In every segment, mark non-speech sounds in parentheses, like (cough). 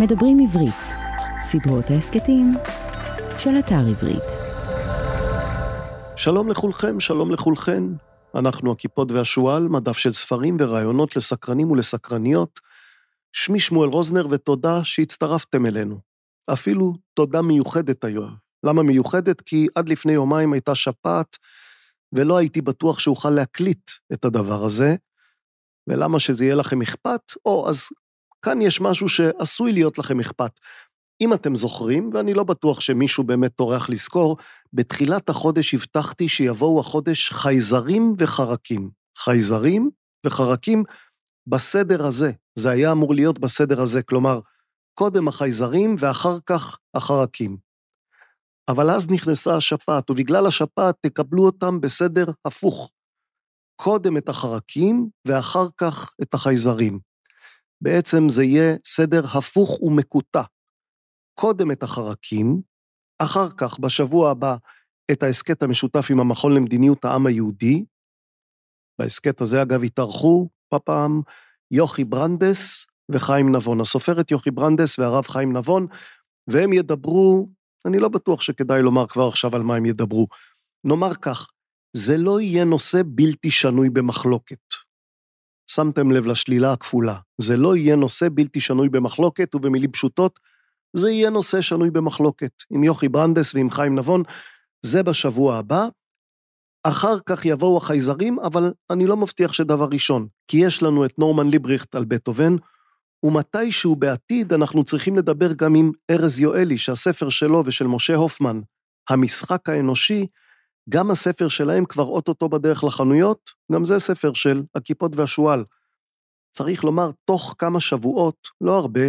מדברים עברית, סדרות ההסכתים של אתר עברית. שלום לכולכם, שלום לכולכן. אנחנו הכיפות והשועל, מדף של ספרים ורעיונות לסקרנים ולסקרניות. שמי שמואל רוזנר ותודה שהצטרפתם אלינו. אפילו תודה מיוחדת היום. למה מיוחדת? כי עד לפני יומיים הייתה שפעת, ולא הייתי בטוח שאוכל להקליט את הדבר הזה. ולמה שזה יהיה לכם אכפת? או, אז כאן יש משהו שעשוי להיות לכם אכפת. אם אתם זוכרים, ואני לא בטוח שמישהו באמת טורח לזכור, בתחילת החודש הבטחתי שיבואו החודש חייזרים וחרקים. חייזרים וחרקים בסדר הזה. זה היה אמור להיות בסדר הזה, כלומר, קודם החייזרים ואחר כך החרקים. אבל אז נכנסה השפעת, ובגלל השפעת תקבלו אותם בסדר הפוך. קודם את החרקים ואחר כך את החייזרים. בעצם זה יהיה סדר הפוך ומקוטע. קודם את החרקים, אחר כך, בשבוע הבא, את ההסכת המשותף עם המכון למדיניות העם היהודי. בהסכת הזה, אגב, התארחו פעם יוכי ברנדס וחיים נבון, הסופרת יוכי ברנדס והרב חיים נבון, והם ידברו, אני לא בטוח שכדאי לומר כבר עכשיו על מה הם ידברו. נאמר כך, זה לא יהיה נושא בלתי שנוי במחלוקת. שמתם לב לשלילה הכפולה. זה לא יהיה נושא בלתי שנוי במחלוקת, ובמילים פשוטות, זה יהיה נושא שנוי במחלוקת. עם יוכי ברנדס ועם חיים נבון, זה בשבוע הבא. אחר כך יבואו החייזרים, אבל אני לא מבטיח שדבר ראשון, כי יש לנו את נורמן ליבריכט על בטהובן, ומתישהו בעתיד אנחנו צריכים לדבר גם עם ארז יואלי, שהספר שלו ושל משה הופמן, המשחק האנושי, גם הספר שלהם כבר אוטוטו בדרך לחנויות, גם זה ספר של הכיפות והשועל. צריך לומר, תוך כמה שבועות, לא הרבה,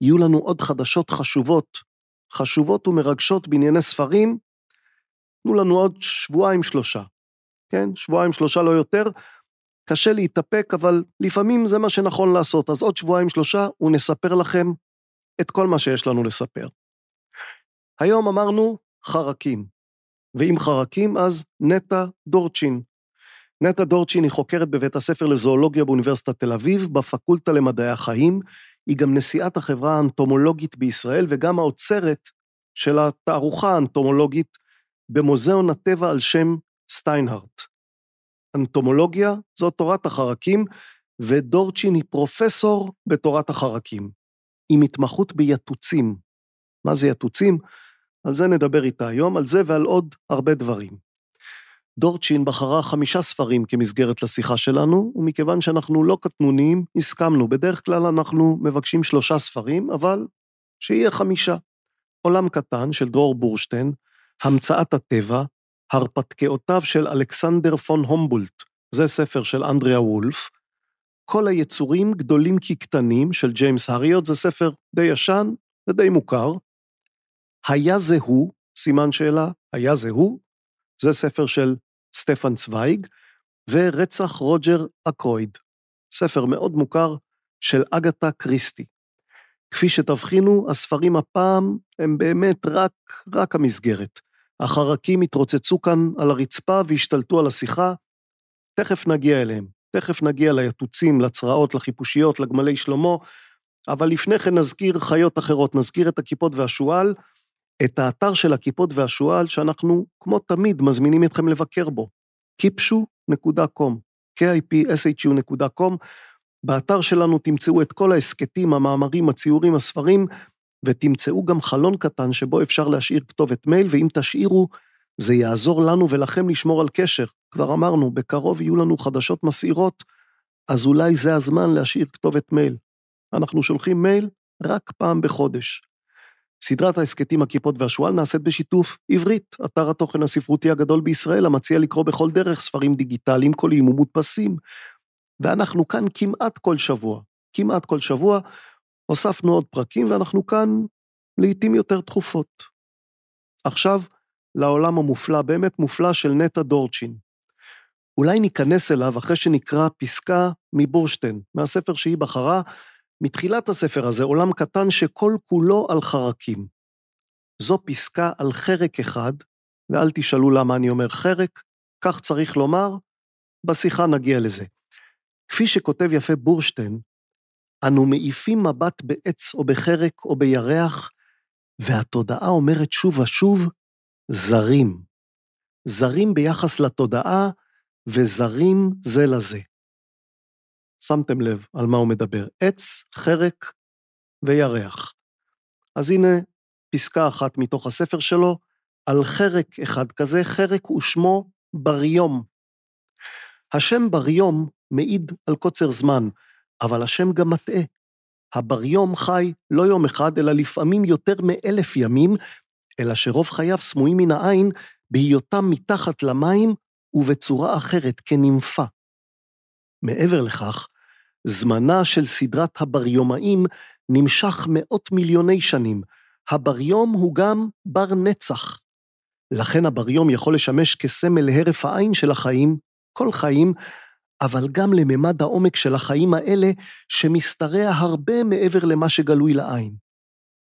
יהיו לנו עוד חדשות חשובות, חשובות ומרגשות בענייני ספרים, תנו לנו עוד שבועיים-שלושה. כן, שבועיים-שלושה לא יותר. קשה להתאפק, אבל לפעמים זה מה שנכון לעשות. אז עוד שבועיים-שלושה ונספר לכם את כל מה שיש לנו לספר. היום אמרנו חרקים. ואם חרקים, אז נטע דורצ'ין. נטע דורצ'ין היא חוקרת בבית הספר לזואולוגיה באוניברסיטת תל אביב, בפקולטה למדעי החיים. היא גם נשיאת החברה האנטומולוגית בישראל וגם האוצרת של התערוכה האנטומולוגית במוזיאון הטבע על שם סטיינהארט. אנטומולוגיה זו תורת החרקים, ודורצ'ין היא פרופסור בתורת החרקים, עם התמחות ביתוצים. מה זה יתוצים? על זה נדבר איתה היום, על זה ועל עוד הרבה דברים. דורצ'ין בחרה חמישה ספרים כמסגרת לשיחה שלנו, ומכיוון שאנחנו לא קטנוניים, הסכמנו. בדרך כלל אנחנו מבקשים שלושה ספרים, אבל שיהיה חמישה. עולם קטן של דרור בורשטיין, המצאת הטבע, הרפתקאותיו של אלכסנדר פון הומבולט, זה ספר של אנדריה וולף, כל היצורים גדולים כקטנים של ג'יימס הריוט, זה ספר די ישן ודי מוכר, היה זה הוא, סימן שאלה, היה זה הוא, זה ספר של סטפן צוויג, ורצח רוג'ר אקרויד, ספר מאוד מוכר של אגתה קריסטי. כפי שתבחינו, הספרים הפעם הם באמת רק, רק המסגרת. החרקים התרוצצו כאן על הרצפה והשתלטו על השיחה, תכף נגיע אליהם. תכף נגיע ליתוצים, לצרעות, לחיפושיות, לגמלי שלמה, אבל לפני כן נזכיר חיות אחרות, נזכיר את הכיפות והשועל, את האתר של הכיפות והשועל, שאנחנו, כמו תמיד, מזמינים אתכם לבקר בו, kipshu.com, kipshu.com. באתר שלנו תמצאו את כל ההסכתים, המאמרים, הציורים, הספרים, ותמצאו גם חלון קטן שבו אפשר להשאיר כתובת מייל, ואם תשאירו, זה יעזור לנו ולכם לשמור על קשר. כבר אמרנו, בקרוב יהיו לנו חדשות מסעירות, אז אולי זה הזמן להשאיר כתובת מייל. אנחנו שולחים מייל רק פעם בחודש. סדרת ההסכתים הכיפות והשועל נעשית בשיתוף עברית, אתר התוכן הספרותי הגדול בישראל, המציע לקרוא בכל דרך ספרים דיגיטליים, קוליים ומודפסים. ואנחנו כאן כמעט כל שבוע, כמעט כל שבוע, הוספנו עוד פרקים ואנחנו כאן לעיתים יותר תכופות. עכשיו, לעולם המופלא, באמת מופלא של נטע דורצ'ין. אולי ניכנס אליו אחרי שנקרא פסקה מבורשטיין, מהספר שהיא בחרה, מתחילת הספר הזה, עולם קטן שכל כולו על חרקים. זו פסקה על חרק אחד, ואל תשאלו למה אני אומר חרק, כך צריך לומר, בשיחה נגיע לזה. כפי שכותב יפה בורשטיין, אנו מעיפים מבט בעץ או בחרק או בירח, והתודעה אומרת שוב ושוב, זרים. זרים ביחס לתודעה וזרים זה לזה. שמתם לב על מה הוא מדבר, עץ, חרק וירח. אז הנה פסקה אחת מתוך הספר שלו, על חרק אחד כזה, חרק ושמו בריום. השם בריום מעיד על קוצר זמן, אבל השם גם מטעה. הבריום חי לא יום אחד, אלא לפעמים יותר מאלף ימים, אלא שרוב חייו סמויים מן העין בהיותם מתחת למים ובצורה אחרת, כנמפה. מעבר לכך, זמנה של סדרת הבריומאים נמשך מאות מיליוני שנים. הבריום הוא גם בר נצח. לכן הבריום יכול לשמש כסמל להרף העין של החיים, כל חיים, אבל גם לממד העומק של החיים האלה, שמשתרע הרבה מעבר למה שגלוי לעין.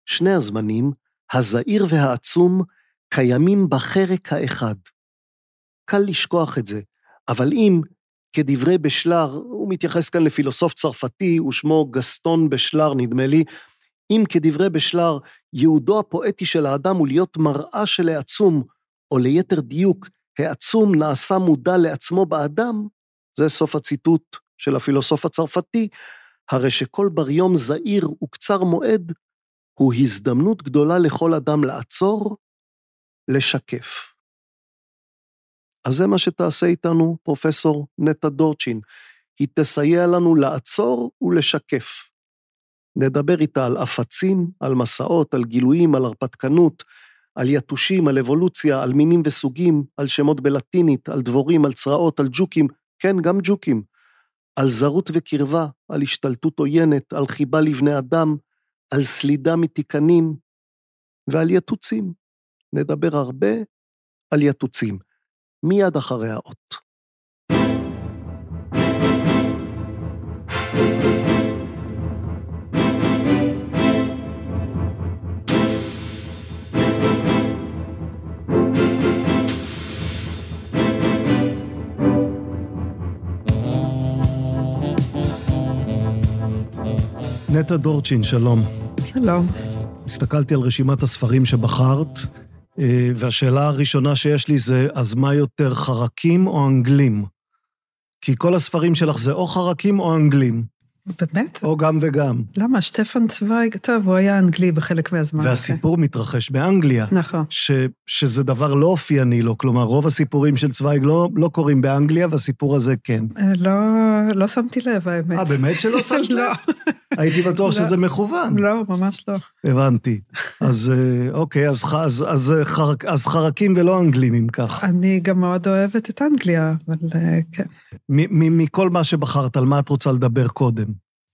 שני הזמנים, הזעיר והעצום, קיימים בחרק האחד. קל לשכוח את זה, אבל אם, כדברי בשלר, הוא מתייחס כאן לפילוסוף צרפתי, ושמו גסטון בשלר, נדמה לי, אם כדברי בשלר, ייעודו הפואטי של האדם הוא להיות מראה של העצום, או ליתר דיוק, העצום נעשה מודע לעצמו באדם, זה סוף הציטוט של הפילוסוף הצרפתי, הרי שכל בריום זעיר וקצר מועד הוא הזדמנות גדולה לכל אדם לעצור, לשקף. אז זה מה שתעשה איתנו פרופסור נטע דורצ'ין. היא תסייע לנו לעצור ולשקף. נדבר איתה על עפצים, על מסעות, על גילויים, על הרפתקנות, על יתושים, על אבולוציה, על מינים וסוגים, על שמות בלטינית, על דבורים, על צרעות, על ג'וקים, כן, גם ג'וקים, על זרות וקרבה, על השתלטות עוינת, על חיבה לבני אדם, על סלידה מתיקנים ועל יתוצים. נדבר הרבה על יתוצים. מיד אחרי האות. נטע דורצ'ין, שלום. שלום. הסתכלתי על רשימת הספרים שבחרת, והשאלה הראשונה שיש לי זה, אז מה יותר, חרקים או אנגלים? כי כל הספרים שלך זה או חרקים או אנגלים. באמת? או גם וגם. למה? שטפן צוויג, טוב, הוא היה אנגלי בחלק מהזמן. והסיפור okay. מתרחש באנגליה. נכון. ש, שזה דבר לא אופייני לו, כלומר, רוב הסיפורים של צוויג לא, לא קורים באנגליה, והסיפור הזה כן. אה, לא, לא שמתי לב, האמת. אה, באמת שלא (laughs) שמת לא. לב? הייתי בטוח לא. שזה מכוון. לא, ממש לא. הבנתי. אז אה, אוקיי, אז, אז, אז, חר, אז חרקים ולא אנגלים, אם כך. אני גם מאוד אוהבת את אנגליה, אבל אה, כן. מכל מה שבחרת, על מה את רוצה לדבר קודם?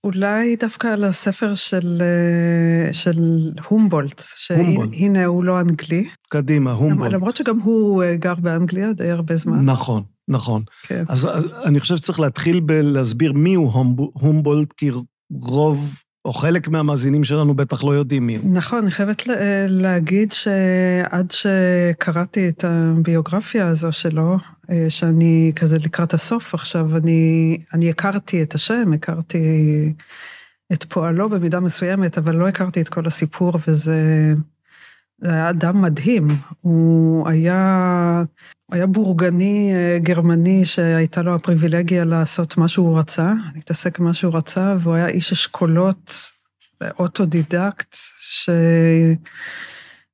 אולי דווקא על הספר של, אה, של הומבולט, שהנה הוא לא אנגלי. קדימה, הומבולט. למרות שגם הוא אה, גר באנגליה די הרבה זמן. נכון, נכון. כן. אז, אז אני חושב שצריך להתחיל בלהסביר מיהו הומבולט, כי רוב או חלק מהמאזינים שלנו בטח לא יודעים מי הוא. נכון, אני חייבת להגיד שעד שקראתי את הביוגרפיה הזו שלו, אה, שאני כזה לקראת הסוף עכשיו, אני, אני הכרתי את השם, הכרתי את פועלו במידה מסוימת, אבל לא הכרתי את כל הסיפור, וזה היה אדם מדהים. הוא היה, הוא היה בורגני אה, גרמני שהייתה לו הפריבילגיה לעשות מה שהוא רצה, להתעסק במה שהוא רצה, והוא היה איש אשכולות, אוטודידקט, ש...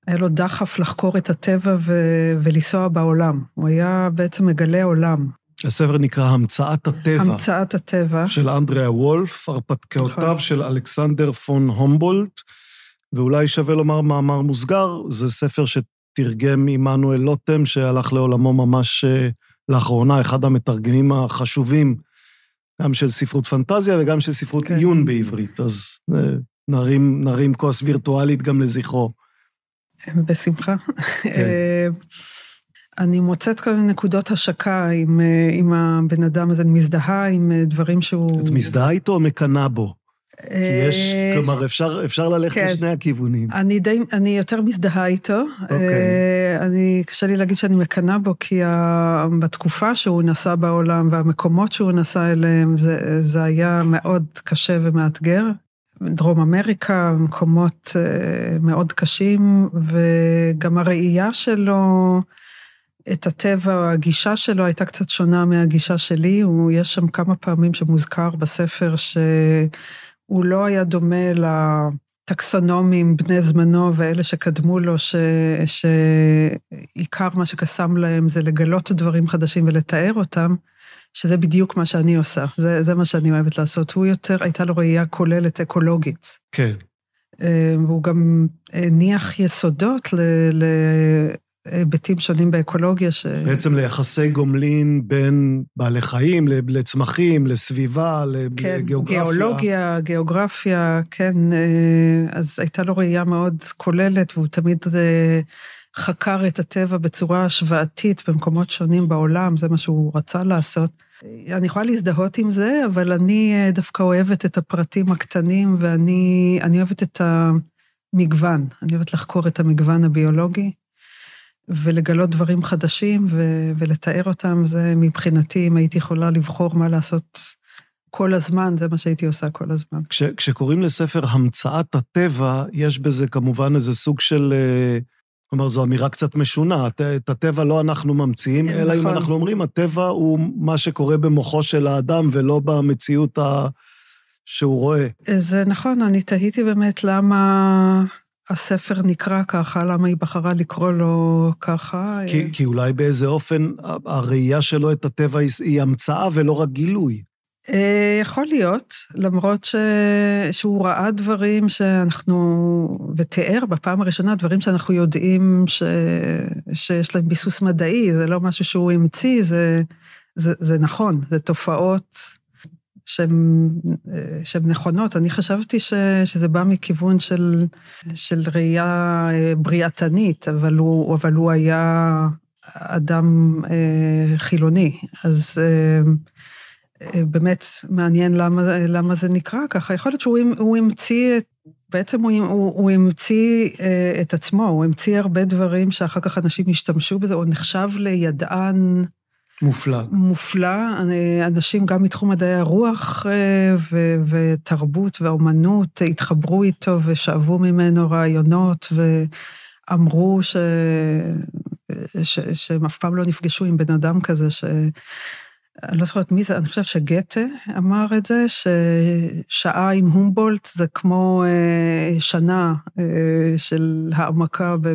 היה לו דחף לחקור את הטבע ו- ולנסוע בעולם. הוא היה בעצם מגלה עולם. הספר נקרא המצאת הטבע. המצאת הטבע. של אנדראה וולף, הרפתקאותיו נכון. של אלכסנדר פון הומבולט, ואולי שווה לומר מאמר מוסגר, זה ספר שתרגם עמנואל לוטם, שהלך לעולמו ממש אה, לאחרונה, אחד המתרגמים החשובים, גם של ספרות פנטזיה וגם של ספרות כן. עיון בעברית, אז אה, נרים, נרים כוס וירטואלית גם לזכרו. בשמחה. כן. אה, אני מוצאת כל מיני נקודות השקה עם, אה, עם הבן אדם הזה, אני מזדהה עם אה, דברים שהוא... את מזדהה איתו או מקנאה בו? כי יש, אה, כלומר, אפשר, אפשר ללכת כן. לשני הכיוונים. אני די, אני יותר מזדהה איתו. אוקיי. אה, אני, קשה לי להגיד שאני מקנאה בו, כי ה, בתקופה שהוא נסע בעולם והמקומות שהוא נסע אליהם, זה, זה היה מאוד קשה ומאתגר. דרום אמריקה, מקומות אה, מאוד קשים, וגם הראייה שלו, את הטבע, הגישה שלו הייתה קצת שונה מהגישה שלי. הוא, יש שם כמה פעמים שמוזכר בספר שהוא לא היה דומה לטקסונומים בני זמנו ואלה שקדמו לו, ש, שעיקר מה שקסם להם זה לגלות דברים חדשים ולתאר אותם. שזה בדיוק מה שאני עושה, זה, זה מה שאני אוהבת לעשות. הוא יותר, הייתה לו ראייה כוללת אקולוגית. כן. אה, והוא גם הניח יסודות ל- להיבטים שונים באקולוגיה, ש... בעצם ליחסי גומלין בין בעלי חיים, לצמחים, לסביבה, כן, לגיאוגרפיה. גיאולוגיה, גיאוגרפיה, כן, אה, אז הייתה לו ראייה מאוד כוללת, והוא תמיד אה, חקר את הטבע בצורה השוואתית במקומות שונים בעולם, זה מה שהוא רצה לעשות. אני יכולה להזדהות עם זה, אבל אני אה, דווקא אוהבת את הפרטים הקטנים, ואני אני אוהבת את המגוון. אני אוהבת לחקור את המגוון הביולוגי, ולגלות דברים חדשים ו- ולתאר אותם. זה מבחינתי, אם הייתי יכולה לבחור מה לעשות כל הזמן, זה מה שהייתי עושה כל הזמן. כש, כשקוראים לספר המצאת הטבע, יש בזה כמובן איזה סוג של... אה, כלומר, זו אמירה קצת משונה. הט- את הטבע לא אנחנו ממציאים, אלא אם נכון. אנחנו אומרים, הטבע הוא מה שקורה במוחו של האדם ולא במציאות ה... שהוא רואה. זה נכון, אני תהיתי באמת למה הספר נקרא ככה, למה היא בחרה לקרוא לו ככה. כי, כי אולי באיזה אופן הראייה שלו את הטבע היא, היא המצאה ולא רק גילוי. אה, יכול להיות, למרות ש... שהוא ראה דברים שאנחנו, ותיאר בפעם הראשונה דברים שאנחנו יודעים ש... שיש להם ביסוס מדעי, זה לא משהו שהוא המציא, זה, זה, זה נכון, זה תופעות אה, שהן נכונות. אני חשבתי ש... שזה בא מכיוון של, של ראייה אה, בריאתנית, אבל הוא, אבל הוא היה אדם אה, חילוני, אז... אה, באמת מעניין למה, למה זה נקרא ככה. יכול להיות שהוא הוא המציא, את- בעצם הוא, הוא, הוא המציא אה, את עצמו, הוא המציא הרבה דברים שאחר כך אנשים השתמשו בזה, הוא נחשב לידען מופלג. מופלא, אנשים גם מתחום מדעי הרוח אה, ו, ותרבות ואומנות התחברו איתו ושאבו ממנו רעיונות ואמרו ש, ש, שהם אף פעם לא נפגשו עם בן אדם כזה, ש... אני לא זוכרת מי זה, אני חושבת שגתה אמר את זה, ששעה עם הומבולט זה כמו אה, שנה אה, של העמקה ב,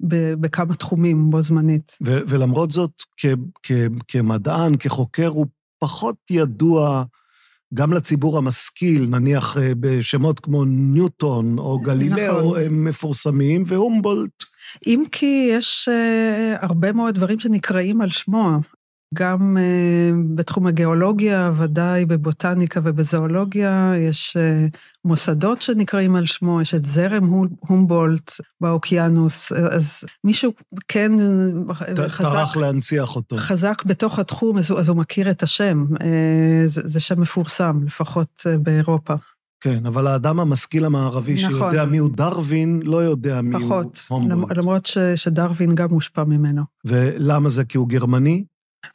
בכמה תחומים בו זמנית. ו- ולמרות זאת, כ- כ- כמדען, כחוקר, הוא פחות ידוע גם לציבור המשכיל, נניח אה, בשמות כמו ניוטון או גלילאו, נכון. הם מפורסמים, והומבולט, אם כי יש uh, הרבה מאוד דברים שנקראים על שמו, גם uh, בתחום הגיאולוגיה, ודאי בבוטניקה ובזואולוגיה, יש uh, מוסדות שנקראים על שמו, יש את זרם הומבולט באוקיינוס, אז מישהו כן חזק, טרח להנציח אותו. חזק בתוך התחום, אז הוא, אז הוא מכיר את השם. זה, זה שם מפורסם, לפחות באירופה. כן, אבל האדם המשכיל המערבי נכון. שיודע מיהו דרווין, לא יודע מיהו פחות, הומבולט. למרות ש, שדרווין גם מושפע ממנו. ולמה זה? כי הוא גרמני?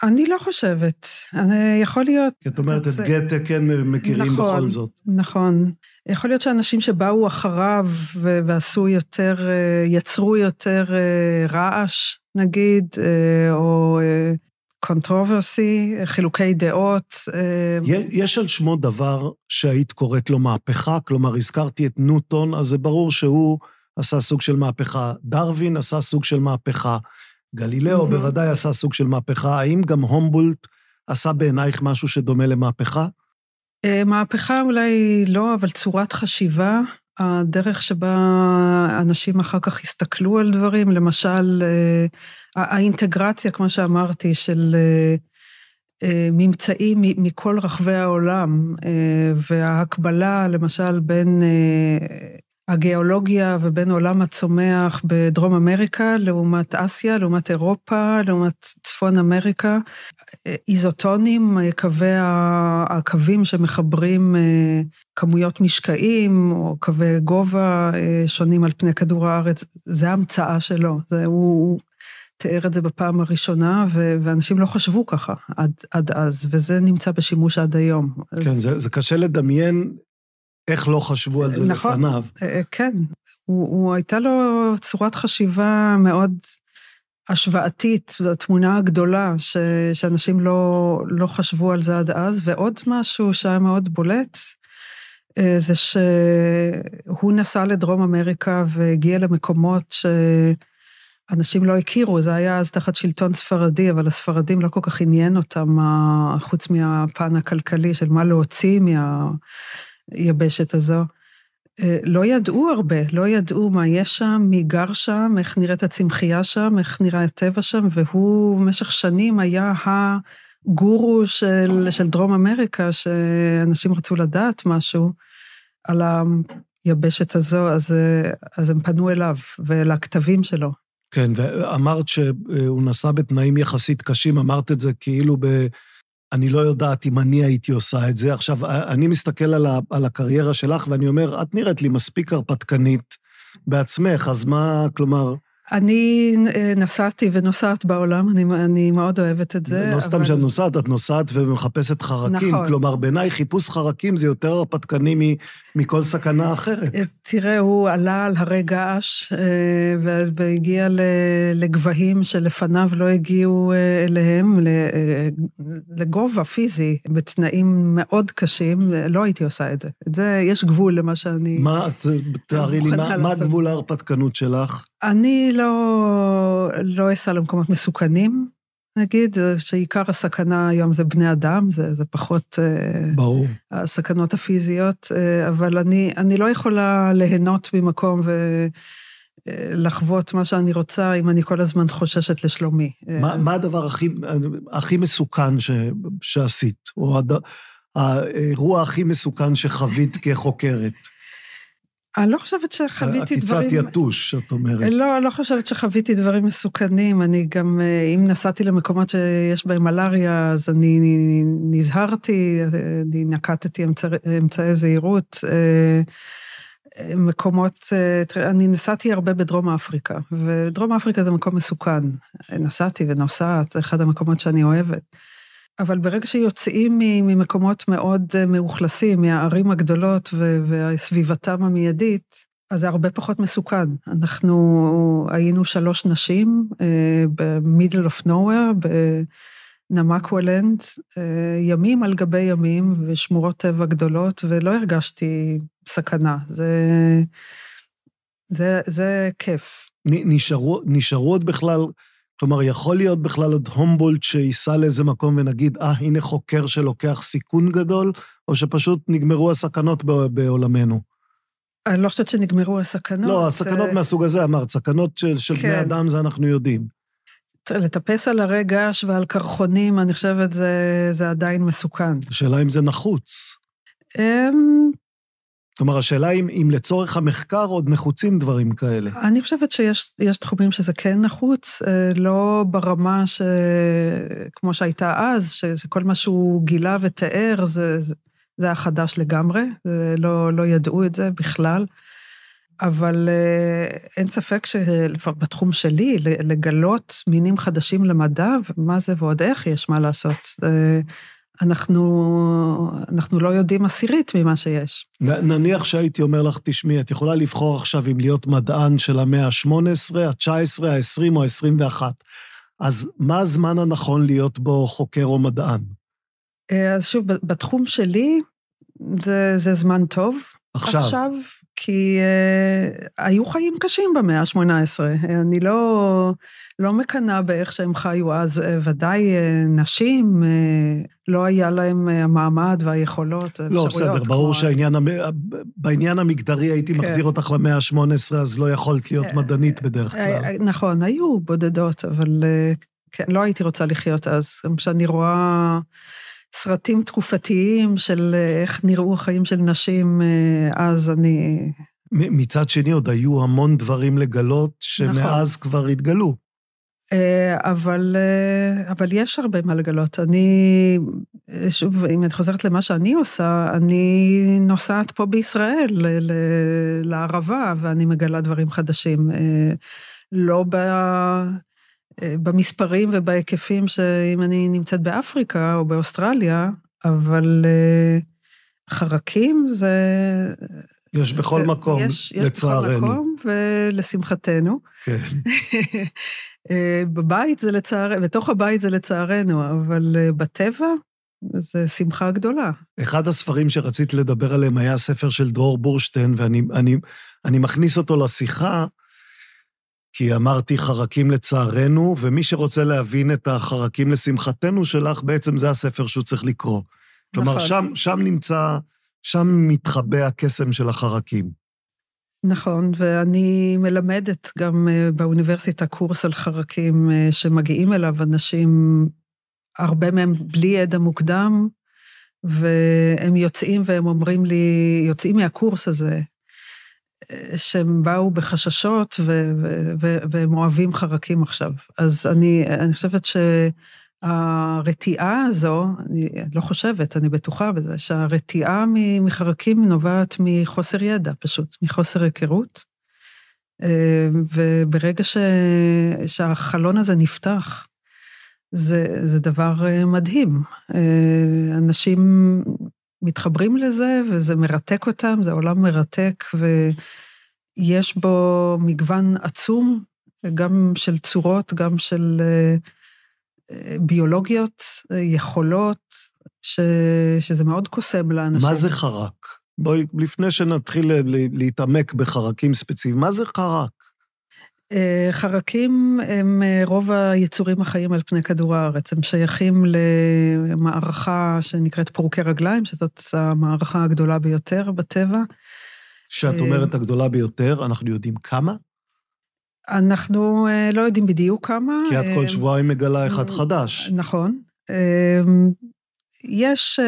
אני לא חושבת. אני, יכול להיות... כי את אומרת, את גתה כן מכירים נכון. בכל זאת. נכון. יכול להיות שאנשים שבאו אחריו ועשו יותר, אה, יצרו יותר אה, רעש, נגיד, אה, או controversy, חילוקי דעות. יש על שמו דבר שהיית קוראת לו מהפכה, כלומר, הזכרתי את ניוטון, אז זה ברור שהוא עשה סוג של מהפכה. דרווין עשה סוג של מהפכה. גלילאו מהמם. בוודאי עשה סוג של מהפכה. האם גם הומבולט עשה בעינייך משהו שדומה למהפכה? אה, מהפכה אולי לא, אבל צורת חשיבה, הדרך שבה אנשים אחר כך הסתכלו על דברים, למשל, אה, הא- האינטגרציה, כמו שאמרתי, של אה, ממצאים מכל רחבי העולם, וההקבלה, למשל, בין הגיאולוגיה ובין עולם הצומח בדרום אמריקה, לעומת אסיה, לעומת אירופה, לעומת צפון אמריקה. האיזוטונים, קווי הקווים שמחברים אה, כמויות משקעים או קווי גובה אה, שונים על פני כדור הארץ, זה המצאה שלו. זה, הוא תיאר את זה בפעם הראשונה, ואנשים לא חשבו ככה עד, עד אז, וזה נמצא בשימוש עד היום. כן, אז... זה, זה קשה לדמיין איך לא חשבו על זה נכון, לפניו. כן, הוא, הוא הייתה לו צורת חשיבה מאוד השוואתית, התמונה הגדולה, ש, שאנשים לא, לא חשבו על זה עד אז, ועוד משהו שהיה מאוד בולט, אה, זה שהוא נסע לדרום אמריקה והגיע למקומות שאנשים לא הכירו, זה היה אז תחת שלטון ספרדי, אבל הספרדים לא כל כך עניין אותם, חוץ מהפן הכלכלי של מה להוציא מהיבשת הזו. אה, לא ידעו הרבה, לא ידעו מה יש שם, מי גר שם, איך נראית הצמחייה שם, איך נראה הטבע שם, והוא במשך שנים היה הגורו של, של דרום אמריקה, שאנשים רצו לדעת משהו על היבשת הזו, אז, אז הם פנו אליו ולכתבים שלו. כן, ואמרת שהוא נסע בתנאים יחסית קשים, אמרת את זה כאילו ב... אני לא יודעת אם אני הייתי עושה את זה. עכשיו, אני מסתכל על, ה, על הקריירה שלך ואני אומר, את נראית לי מספיק הרפתקנית בעצמך, אז מה, כלומר... אני אה, נסעתי ונוסעת בעולם, אני, אני מאוד אוהבת את זה. לא אבל... סתם שאת נוסעת, את נוסעת ומחפשת חרקים. נכון. כלומר, בעיניי חיפוש חרקים זה יותר הרפתקני מכל סכנה אחרת. אה, תראה, הוא עלה על הרי געש אה, והגיע לגבהים שלפניו לא הגיעו אליהם, לגובה פיזי, בתנאים מאוד קשים, לא הייתי עושה את זה. את זה, יש גבול למה שאני... מה, תארי לי, מה, מה גבול ההרפתקנות שלך? אני לא, לא אסע למקומות מסוכנים, נגיד, שעיקר הסכנה היום זה בני אדם, זה, זה פחות... אה, ברור. הסכנות הפיזיות, אה, אבל אני, אני לא יכולה ליהנות ממקום ולחוות מה שאני רוצה אם אני כל הזמן חוששת לשלומי. מה, מה הדבר הכי, הכי מסוכן ש, שעשית, או הד, האירוע הכי מסוכן שחווית כחוקרת? אני לא חושבת שחוויתי דברים... עקיצת יתוש, את אומרת. לא, אני לא חושבת שחוויתי דברים מסוכנים. אני גם, אה, אם נסעתי למקומות שיש בהם מלאריה, אז אני נזהרתי, אני נקטתי אמצע, אמצעי זהירות. אה, מקומות, אה, אני נסעתי הרבה בדרום אפריקה, ודרום אפריקה זה מקום מסוכן. נסעתי ונוסעת, זה אחד המקומות שאני אוהבת. אבל ברגע שיוצאים ממקומות מאוד אה, מאוכלסים, מהערים הגדולות וסביבתם המיידית, אז זה הרבה פחות מסוכן. אנחנו היינו שלוש נשים ב-middle of nowhere, בנמקוולנד, אה, ימים על גבי ימים ושמורות טבע גדולות, ולא הרגשתי סכנה. זה, זה, זה כיף. נשארו, נשארו עוד בכלל כלומר, יכול להיות בכלל עוד הומבולט שייסע לאיזה מקום ונגיד, אה, הנה חוקר שלוקח סיכון גדול, או שפשוט נגמרו הסכנות בעולמנו? אני לא חושבת שנגמרו הסכנות. לא, הסכנות זה... מהסוג הזה, אמרת, סכנות של, של כן. בני אדם, זה אנחנו יודעים. לטפס על הרי געש ועל קרחונים, אני חושבת, זה, זה עדיין מסוכן. השאלה אם זה נחוץ. כלומר, השאלה אם, אם לצורך המחקר עוד נחוצים דברים כאלה. אני חושבת שיש תחומים שזה כן נחוץ, אה, לא ברמה ש... כמו שהייתה אז, שכל מה שהוא גילה ותיאר, זה, זה, היה חדש לגמרי, לא, לא ידעו את זה בכלל. אבל אה, אין ספק שבתחום שלי, לגלות מינים חדשים למדע, מה זה ועוד איך יש מה לעשות. אנחנו, אנחנו לא יודעים עשירית ממה שיש. נניח שהייתי אומר לך, תשמעי, את יכולה לבחור עכשיו אם להיות מדען של המאה ה-18, ה-19, ה-20 או ה-21. אז מה הזמן הנכון להיות בו חוקר או מדען? אה, אז שוב, בתחום שלי זה, זה זמן טוב. עכשיו. עכשיו, כי uh, היו חיים קשים במאה ה-18. אני לא, לא מקנאה באיך שהם חיו אז. Uh, ודאי uh, נשים, uh, לא היה להם המעמד והיכולות, לא, בסדר, כמו... ברור שהעניין, בעניין המגדרי הייתי כן. מחזיר אותך למאה ה-18, אז לא יכולת להיות מדענית בדרך כלל. נכון, היו בודדות, אבל uh, כן, לא הייתי רוצה לחיות אז. גם כשאני רואה... סרטים תקופתיים של אה, איך נראו החיים של נשים, אה, אז אני... מצד שני, עוד היו המון דברים לגלות שמאז נכון. כבר התגלו. אה, אבל, אבל יש הרבה מה לגלות. אני, שוב, אם את חוזרת למה שאני עושה, אני נוסעת פה בישראל לערבה, ואני מגלה דברים חדשים. לא ב... במספרים ובהיקפים שאם אני נמצאת באפריקה או באוסטרליה, אבל חרקים זה... יש בכל זה, מקום, יש, לצערנו. יש בכל מקום, ולשמחתנו. כן. (laughs) אה, בבית זה לצערנו, בתוך הבית זה לצערנו, אבל אה, בטבע זה שמחה גדולה. אחד הספרים שרצית לדבר עליהם היה הספר של דרור בורשטיין, ואני אני, אני מכניס אותו לשיחה, כי אמרתי חרקים לצערנו, ומי שרוצה להבין את החרקים לשמחתנו שלך, בעצם זה הספר שהוא צריך לקרוא. כלומר, נכון. שם, שם נמצא, שם מתחבא הקסם של החרקים. נכון, ואני מלמדת גם אה, באוניברסיטה קורס על חרקים אה, שמגיעים אליו אנשים, הרבה מהם בלי ידע מוקדם, והם יוצאים והם אומרים לי, יוצאים מהקורס הזה, שהם באו בחששות ו- ו- ו- והם אוהבים חרקים עכשיו. אז אני, אני חושבת ש... הרתיעה הזו, אני לא חושבת, אני בטוחה בזה, שהרתיעה מחרקים נובעת מחוסר ידע פשוט, מחוסר היכרות. אה, וברגע ש... שהחלון הזה נפתח, זה, זה דבר אה, מדהים. אה, אנשים מתחברים לזה, וזה מרתק אותם, זה עולם מרתק, ויש בו מגוון עצום, גם של צורות, גם של... ביולוגיות, יכולות, ש, שזה מאוד קוסם לאנשים. מה זה חרק? בואי, לפני שנתחיל להתעמק בחרקים ספציפיים, מה זה חרק? אה, חרקים הם אה, רוב היצורים החיים על פני כדור הארץ. הם שייכים למערכה שנקראת פורקי רגליים, שזאת המערכה הגדולה ביותר בטבע. כשאת אומרת הגדולה ביותר, אנחנו יודעים כמה? אנחנו אה, לא יודעים בדיוק כמה. כי את כל אה, שבועיים מגלה אחד חדש. נכון. אה, יש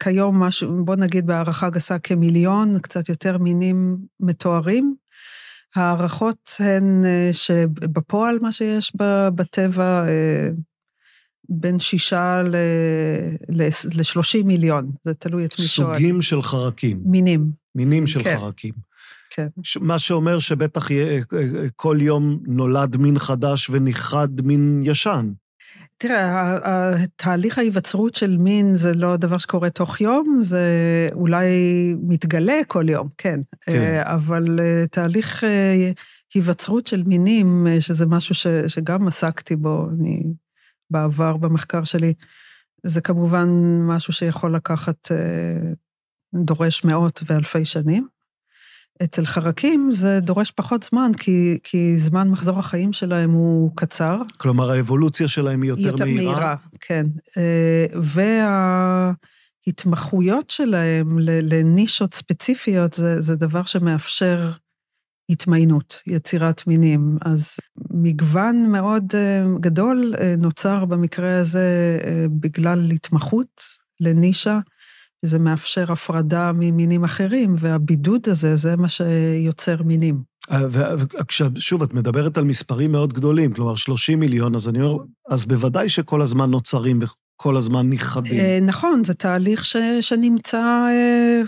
כיום משהו, בוא נגיד בהערכה גסה כמיליון, קצת יותר מינים מתוארים. ההערכות הן שבפועל מה שיש בטבע, בין שישה ל-30 מיליון, זה תלוי את מי שואל. סוגים של חרקים. מינים. מינים של כן. חרקים. כן. מה שאומר שבטח יהיה, אה, אה, כל יום נולד מין חדש ונכחד מין ישן. תראה, תהליך ההיווצרות של מין זה לא דבר שקורה תוך יום, זה אולי מתגלה כל יום, כן. כן. אה, אבל תהליך היווצרות של מינים, שזה משהו ש, שגם עסקתי בו, אני בעבר במחקר שלי, זה כמובן משהו שיכול לקחת, דורש מאות ואלפי שנים. אצל חרקים זה דורש פחות זמן, כי, כי זמן מחזור החיים שלהם הוא קצר. כלומר, האבולוציה שלהם היא יותר, יותר מהירה? יותר מהירה, כן. אה, וההתמחויות שלהם לנישות ספציפיות, זה, זה דבר שמאפשר התמיינות, יצירת מינים. אז מגוון מאוד אה, גדול אה, נוצר במקרה הזה בגלל התמחות לנישה. זה מאפשר הפרדה ממינים אחרים, והבידוד הזה, זה מה שיוצר מינים. אה, ושוב, את מדברת על מספרים מאוד גדולים, כלומר 30 מיליון, אז אני אומר, אז בוודאי שכל הזמן נוצרים וכל הזמן נכחדים. אה, נכון, זה תהליך ש, שנמצא, אה,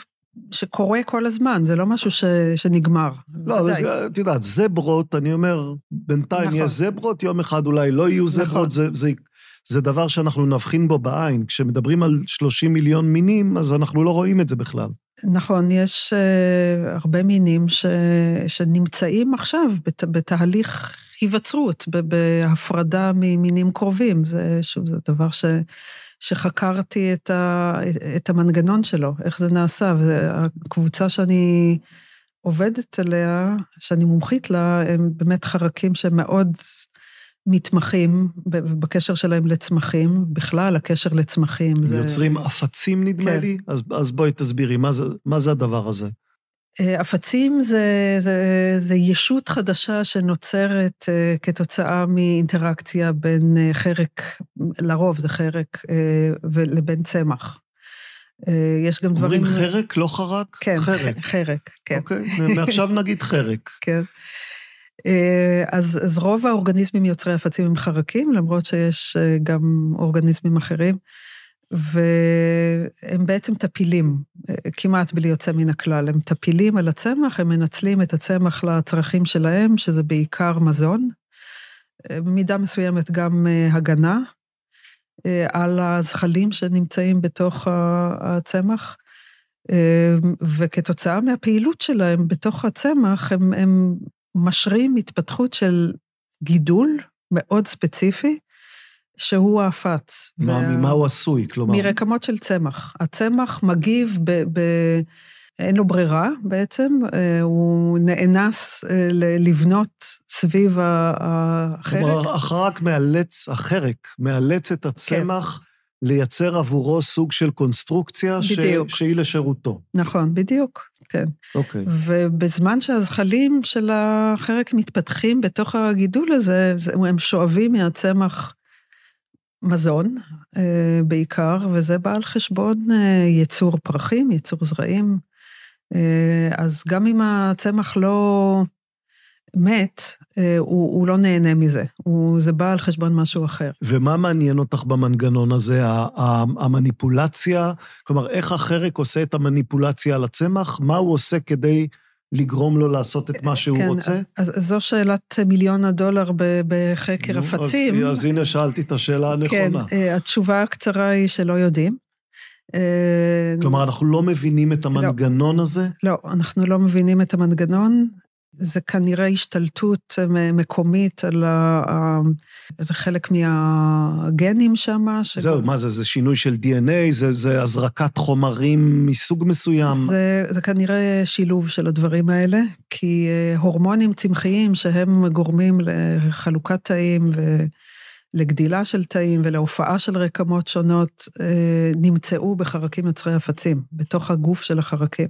שקורה כל הזמן, זה לא משהו ש, שנגמר. לא, אבל את יודעת, זברות, אני אומר, בינתיים נכון. יש זברות, יום אחד אולי לא יהיו זברות, נכון. זה, זה זה דבר שאנחנו נבחין בו בעין. כשמדברים על 30 מיליון מינים, אז אנחנו לא רואים את זה בכלל. נכון, יש uh, הרבה מינים ש, שנמצאים עכשיו בת, בתהליך היווצרות, בהפרדה ממינים קרובים. זה, שוב, זה דבר ש, שחקרתי את, ה, את המנגנון שלו, איך זה נעשה, והקבוצה שאני עובדת עליה, שאני מומחית לה, הם באמת חרקים שמאוד... מתמחים בקשר שלהם לצמחים, בכלל הקשר לצמחים זה... יוצרים אפצים נדמה כן. לי? אז, אז בואי תסבירי, מה זה, מה זה הדבר הזה? אה, אפצים זה, זה, זה ישות חדשה שנוצרת uh, כתוצאה מאינטראקציה בין uh, חרק, לרוב זה חרק, לבין צמח. יש גם דברים... אומרים חרק, לא חרק? כן, חרק. חרק, כן. אוקיי, מעכשיו נגיד חרק. כן. אז, אז רוב האורגניזמים יוצרי הפצים הם חרקים, למרות שיש גם אורגניזמים אחרים. והם בעצם טפילים, כמעט בלי יוצא מן הכלל. הם טפילים על הצמח, הם מנצלים את הצמח לצרכים שלהם, שזה בעיקר מזון, במידה מסוימת גם אה, הגנה אה, על הזחלים שנמצאים בתוך הצמח, אה, וכתוצאה מהפעילות שלהם בתוך הצמח, הם, הם משרים התפתחות של גידול מאוד ספציפי, שהוא האפץ. מה, וה... ממה הוא עשוי? כלומר... מרקמות של צמח. הצמח מגיב ב... ב... אין לו ברירה בעצם, אה, הוא נאנס אה, לבנות סביב החרק. כלומר, החרק מאלץ, החרק מאלץ את הצמח כן. לייצר עבורו סוג של קונסטרוקציה בדיוק. ש... שהיא לשירותו. נכון, בדיוק, כן. אוקיי. ובזמן שהזחלים של החרק מתפתחים בתוך הגידול הזה, הם שואבים מהצמח מזון אה, בעיקר, וזה בא על חשבון אה, ייצור פרחים, ייצור זרעים. אה, אז גם אם הצמח לא מת, הוא, הוא לא נהנה מזה, הוא, זה בא על חשבון משהו אחר. ומה מעניין אותך במנגנון הזה, המניפולציה? כלומר, איך החרק עושה את המניפולציה על הצמח? מה הוא עושה כדי לגרום לו לעשות את מה שהוא כן, רוצה? אז זו שאלת מיליון הדולר בחקר הפצים. אז, אז הנה שאלתי את השאלה הנכונה. כן, אה, התשובה הקצרה היא שלא יודעים. אה, כלומר, אנחנו לא מבינים את לא. המנגנון לא, הזה? לא, אנחנו לא מבינים את המנגנון. זה כנראה השתלטות אה, מקומית על, חלק מהגנים שם. זהו, מה זה, זה שינוי של DNA? זה, זה הזרקת חומרים מסוג מסוים? זה, זה כנראה שילוב של הדברים האלה, כי אה, הורמונים צמחיים שהם גורמים לחלוקת תאים ולגדילה של תאים ולהופעה של רקמות שונות, אה, נמצאו בחרקים יוצרי הפצים, בתוך הגוף של החרקים.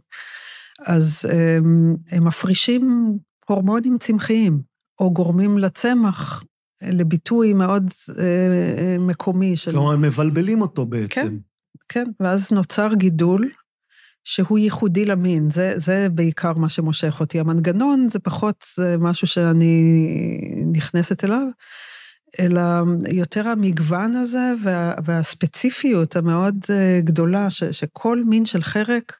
אז הם, הם מפרישים הורמונים צמחיים, או גורמים לצמח לביטוי מאוד אה, מקומי. של... כלומר, הם מבלבלים אותו בעצם. כן, כן, ואז נוצר גידול שהוא ייחודי למין, זה, זה בעיקר מה שמושך אותי. המנגנון זה פחות זה משהו שאני נכנסת אליו, אלא יותר המגוון הזה וה, והספציפיות המאוד אה, גדולה, ש, שכל מין של חרק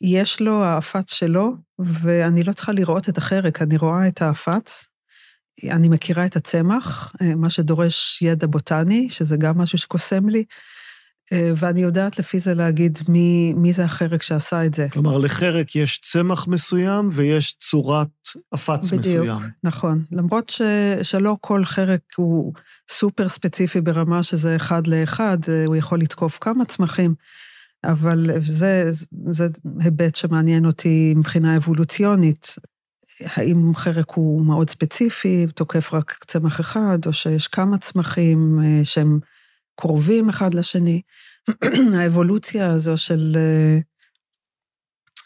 יש לו האפץ שלו, ואני לא צריכה לראות את החרק, אני רואה את האפץ. אני מכירה את הצמח, אה, מה שדורש ידע בוטני, שזה גם משהו שקוסם לי, אה, ואני יודעת לפי זה להגיד מי, מי זה החרק שעשה את זה. כלומר, לחרק יש צמח מסוים ויש צורת אפץ בדיוק, מסוים. בדיוק, נכון. למרות ש, שלא כל חרק הוא סופר ספציפי ברמה שזה אחד לאחד, אה, הוא יכול לתקוף כמה צמחים. אבל זה, זה היבט שמעניין אותי מבחינה אבולוציונית. האם חרק הוא מאוד ספציפי, תוקף רק צמח אחד, או שיש כמה צמחים אה, שהם קרובים אחד לשני. (clears throat) האבולוציה הזו של, אה,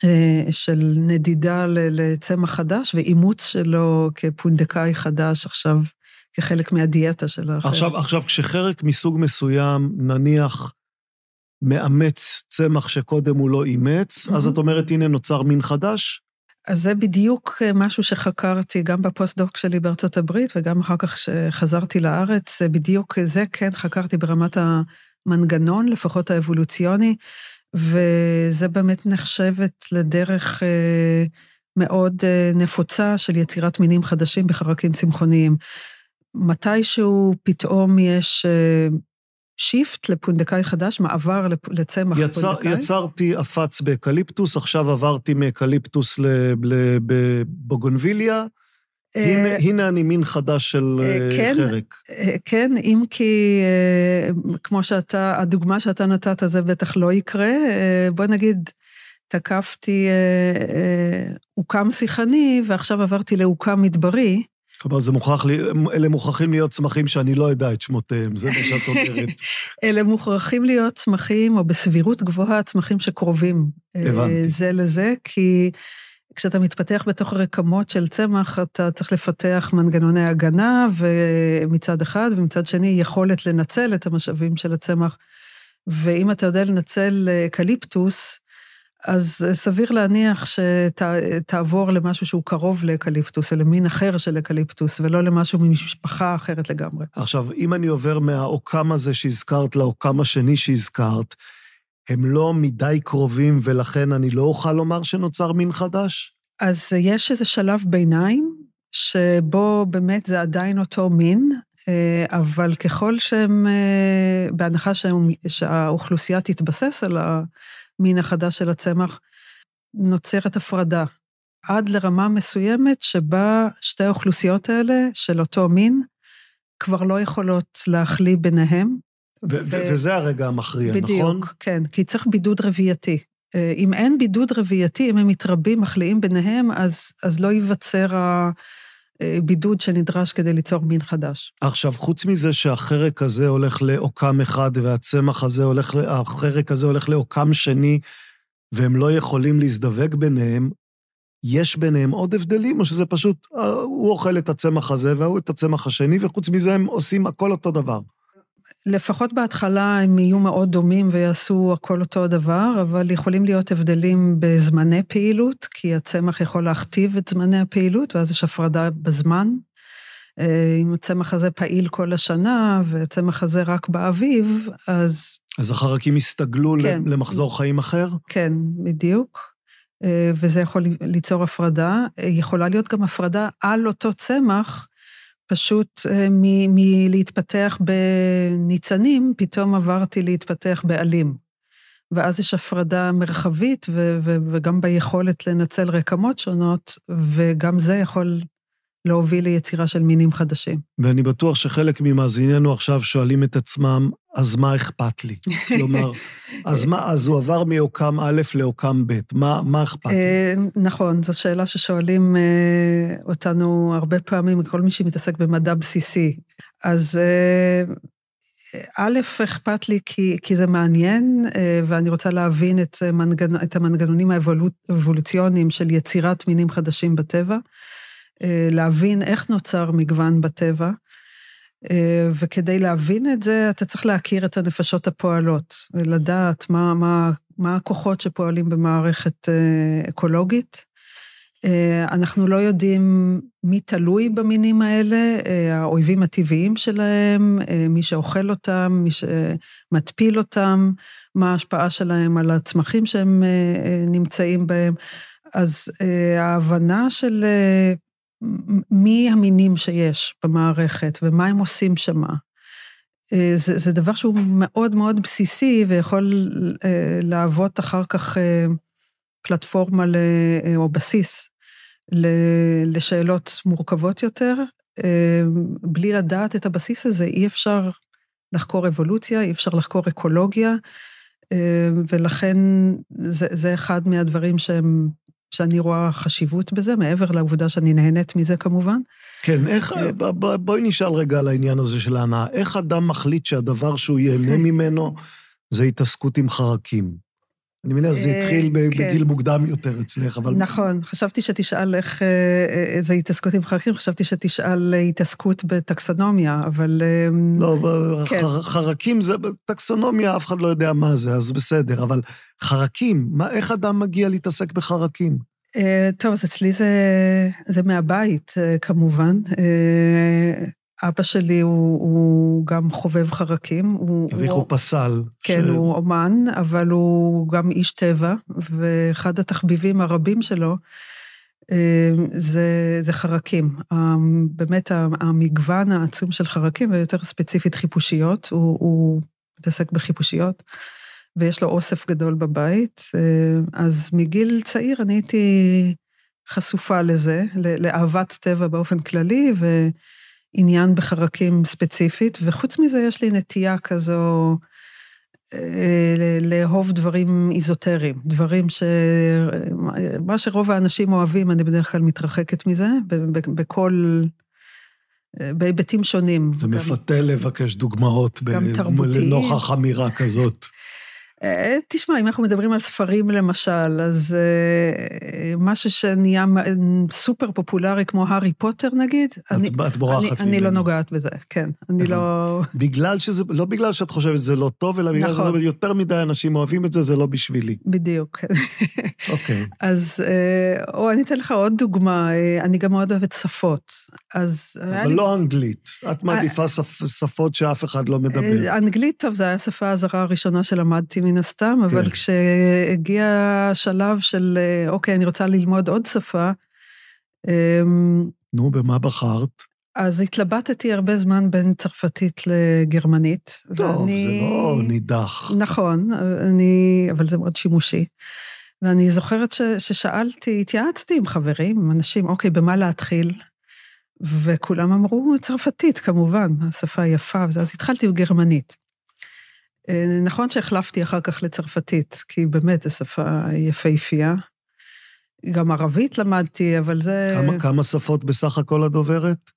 אה, של נדידה לצמח חדש ואימוץ שלו כפונדקאי חדש עכשיו, כחלק מהדיאטה של החרק. עכשיו, עכשיו, כשחרק מסוג מסוים, נניח, מאמץ צמח שקודם הוא לא אימץ, mm-hmm. אז את אומרת, הנה נוצר מין חדש? אז זה בדיוק אה, משהו שחקרתי גם בפוסט-דוק שלי בארצות הברית, וגם אחר כך כשחזרתי לארץ, בדיוק זה כן חקרתי ברמת המנגנון, לפחות האבולוציוני, וזה באמת נחשבת לדרך אה, מאוד אה, נפוצה של יצירת מינים חדשים בחרקים צמחוניים. מתישהו פתאום יש shift לפונדקאי חדש, מעבר לצמח יצר, פונדקאי? יצרתי אפץ באקליפטוס, עכשיו עברתי מאקליפטוס לבוגונביליה. אה, הנה, הנה אני מין חדש של אה, כן, חרק. כן, אם כי, כמו שאתה, הדוגמה שאתה נתת, זה בטח לא יקרה. בוא נגיד, תקפתי אוקם שיחני, ועכשיו עברתי לאוקם מדברי. כלומר, זה מוכרח, לי, אלה מוכרחים להיות צמחים שאני לא אדע את שמותיהם, זה מה שאת (laughs) אומרת. אלה מוכרחים להיות צמחים, או בסבירות גבוהה, צמחים שקרובים. אה, הבנתי. זה לזה, כי כשאתה מתפתח בתוך רקמות של צמח, אתה צריך לפתח מנגנוני הגנה, ומצד אחד, ומצד שני, יכולת לנצל את המשאבים של הצמח. ואם אתה יודע לנצל אקליפטוס, אז סביר להניח שתעבור למשהו שהוא קרוב לאקליפטוס, או למין אחר של אקליפטוס, ולא למשהו ממשפחה אחרת לגמרי. עכשיו, אם אני עובר מהאוקם הזה שהזכרת לאוקם השני שהזכרת, הם לא מדי קרובים, ולכן אני לא אוכל לומר שנוצר מין חדש? אז יש איזה שלב ביניים, שבו באמת זה עדיין אותו מין, אה, אבל ככל שהם, אה, בהנחה שהם, שהאוכלוסייה תתבסס על המין החדש של הצמח, נוצרת הפרדה. עד לרמה מסוימת שבה שתי האוכלוסיות האלה של אותו מין כבר לא יכולות להחליא ביניהם. ו- ו- וזה הרגע המכריע, בדיוק, נכון? בדיוק, כן, כי צריך בידוד רבייתי. אה, אם אין בידוד רבייתי, אם הם מתרבים, מחליאים ביניהם, אז, אז לא ייווצר הבידוד שנדרש כדי ליצור מין חדש. עכשיו, חוץ מזה שהחרק הזה הולך לאוקם אחד והצמח הזה הולך, החרק הזה הולך לאוקם שני, והם לא יכולים להזדווג ביניהם, יש ביניהם עוד הבדלים, או שזה פשוט, אה, הוא אוכל את הצמח הזה והוא את הצמח השני, וחוץ מזה הם עושים הכל אותו דבר. לפחות בהתחלה הם יהיו מאוד דומים ויעשו הכל אותו הדבר, אבל יכולים להיות הבדלים בזמני פעילות, כי הצמח יכול להכתיב את זמני הפעילות, ואז יש הפרדה בזמן. אה, אם הצמח הזה פעיל כל השנה, והצמח הזה רק באביב, אז... אז החרקים הסתגלו כן. למחזור חיים אחר? כן, בדיוק. אה, וזה יכול ליצור הפרדה. אה, יכולה להיות גם הפרדה על אותו צמח, פשוט אה, מלהתפתח בניצנים, פתאום עברתי להתפתח בעלים. ואז יש הפרדה מרחבית ו- ו- וגם ביכולת לנצל רקמות שונות, וגם זה יכול להוביל ליצירה של מינים חדשים. ואני בטוח שחלק ממאזיננו עכשיו שואלים את עצמם, אז מה אכפת לי? כלומר, (laughs) אז מה, אז הוא עבר מאוקם א' לאוקם ב', מה, מה אכפת לי? אה, נכון, זו שאלה ששואלים אה, אותנו הרבה פעמים, כל מי שמתעסק במדע בסיסי. אז אה, א', אכפת לי כי, כי זה מעניין, ואני רוצה להבין את, מנגנ, את המנגנונים האבולוציוניים של יצירת מינים חדשים בטבע. להבין איך נוצר מגוון בטבע, וכדי להבין את זה, אתה צריך להכיר את הנפשות הפועלות, ולדעת מה, מה, מה הכוחות שפועלים במערכת אה, אקולוגית. אנחנו לא יודעים מי תלוי במינים האלה, האויבים הטבעיים שלהם, מי שאוכל אותם, מי שמטפיל אותם, מה ההשפעה שלהם על הצמחים שהם נמצאים בהם. אז ההבנה של מי המינים שיש במערכת ומה הם עושים שמה. אה, זה, זה דבר שהוא מאוד מאוד בסיסי ויכול אה, להוות אחר כך אה, פלטפורמה ל, או בסיס לשאלות מורכבות יותר. בלי לדעת את הבסיס הזה אי אפשר לחקור אבולוציה, אי אפשר לחקור אקולוגיה, ולכן זה, זה אחד מהדברים שהם שאני רואה חשיבות בזה, מעבר לעובדה שאני נהנית מזה כמובן. כן, איך, אה, בואי נשאל רגע על העניין הזה של ההנאה. איך אדם מחליט שהדבר שהוא ייהנה ממנו זה התעסקות עם חרקים? אני מניח שזה אה, התחיל כן. בגיל מוקדם יותר אצלך, אבל... נכון, חשבתי שתשאל איך אה, זה התעסקות עם חרקים, חשבתי שתשאל התעסקות בטקסונומיה, אבל... לא, כן. חרקים זה, טקסונומיה, אף אחד לא יודע מה זה, אז בסדר, אבל חרקים, מה, איך אדם מגיע להתעסק בחרקים? טוב, אז אצלי זה, זה מהבית, כמובן. אבא שלי הוא, הוא גם חובב חרקים. אביך הוא, הוא פסל. כן, ש... הוא אומן, אבל הוא גם איש טבע, ואחד התחביבים הרבים שלו אה, זה, זה חרקים. באמת המגוון העצום של חרקים, ויותר ספציפית חיפושיות, הוא, הוא מתעסק בחיפושיות, ויש לו אוסף גדול בבית. אה, אז מגיל צעיר אני הייתי חשופה לזה, לאהבת טבע באופן כללי, ו... עניין בחרקים ספציפית, וחוץ מזה יש לי נטייה כזו אה, לאהוב דברים איזוטריים, דברים ש... מה שרוב האנשים אוהבים, אני בדרך כלל מתרחקת מזה, בכל... בהיבטים שונים. זה גם, מפתה לבקש דוגמאות גם ב... תרבותיים. לנוכח אמירה כזאת. אה, תשמע, אם אנחנו מדברים על ספרים למשל, אז אה, משהו שנהיה סופר פופולרי כמו הארי פוטר נגיד, את, אני, את בורחת ממנו. אני לא נוגעת בזה, כן. אני לא... בגלל שזה, לא בגלל שאת חושבת שזה לא טוב, אלא בגלל נכון. שזה יותר מדי אנשים אוהבים את זה, זה לא בשבילי. בדיוק. (laughs) אוקיי. אז, אה, או אני אתן לך עוד דוגמה, אני גם מאוד אוהבת שפות. אז... אבל לא לי... אנגלית. את מעדיפה שפ, שפות שאף אחד לא מדבר. אנגלית, טוב, זו הייתה השפה הזרה הראשונה שלמדתי מן הסתם, כן. אבל כשהגיע השלב של, אה, אוקיי, אני רוצה ללמוד עוד שפה, אמ, נו, במה בחרת? אז התלבטתי הרבה זמן בין צרפתית לגרמנית. טוב, ואני... זה לא נידח. נכון, אני, אבל זה מאוד שימושי. ואני זוכרת ש, ששאלתי, התייעצתי עם חברים, עם אנשים, אוקיי, במה להתחיל? וכולם אמרו צרפתית, כמובן, השפה יפה, אז התחלתי בגרמנית. אה, נכון שהחלפתי אחר כך לצרפתית, כי באמת זו שפה יפהפייה. גם ערבית למדתי, אבל זה... כמה, כמה שפות בסך הכל את דוברת?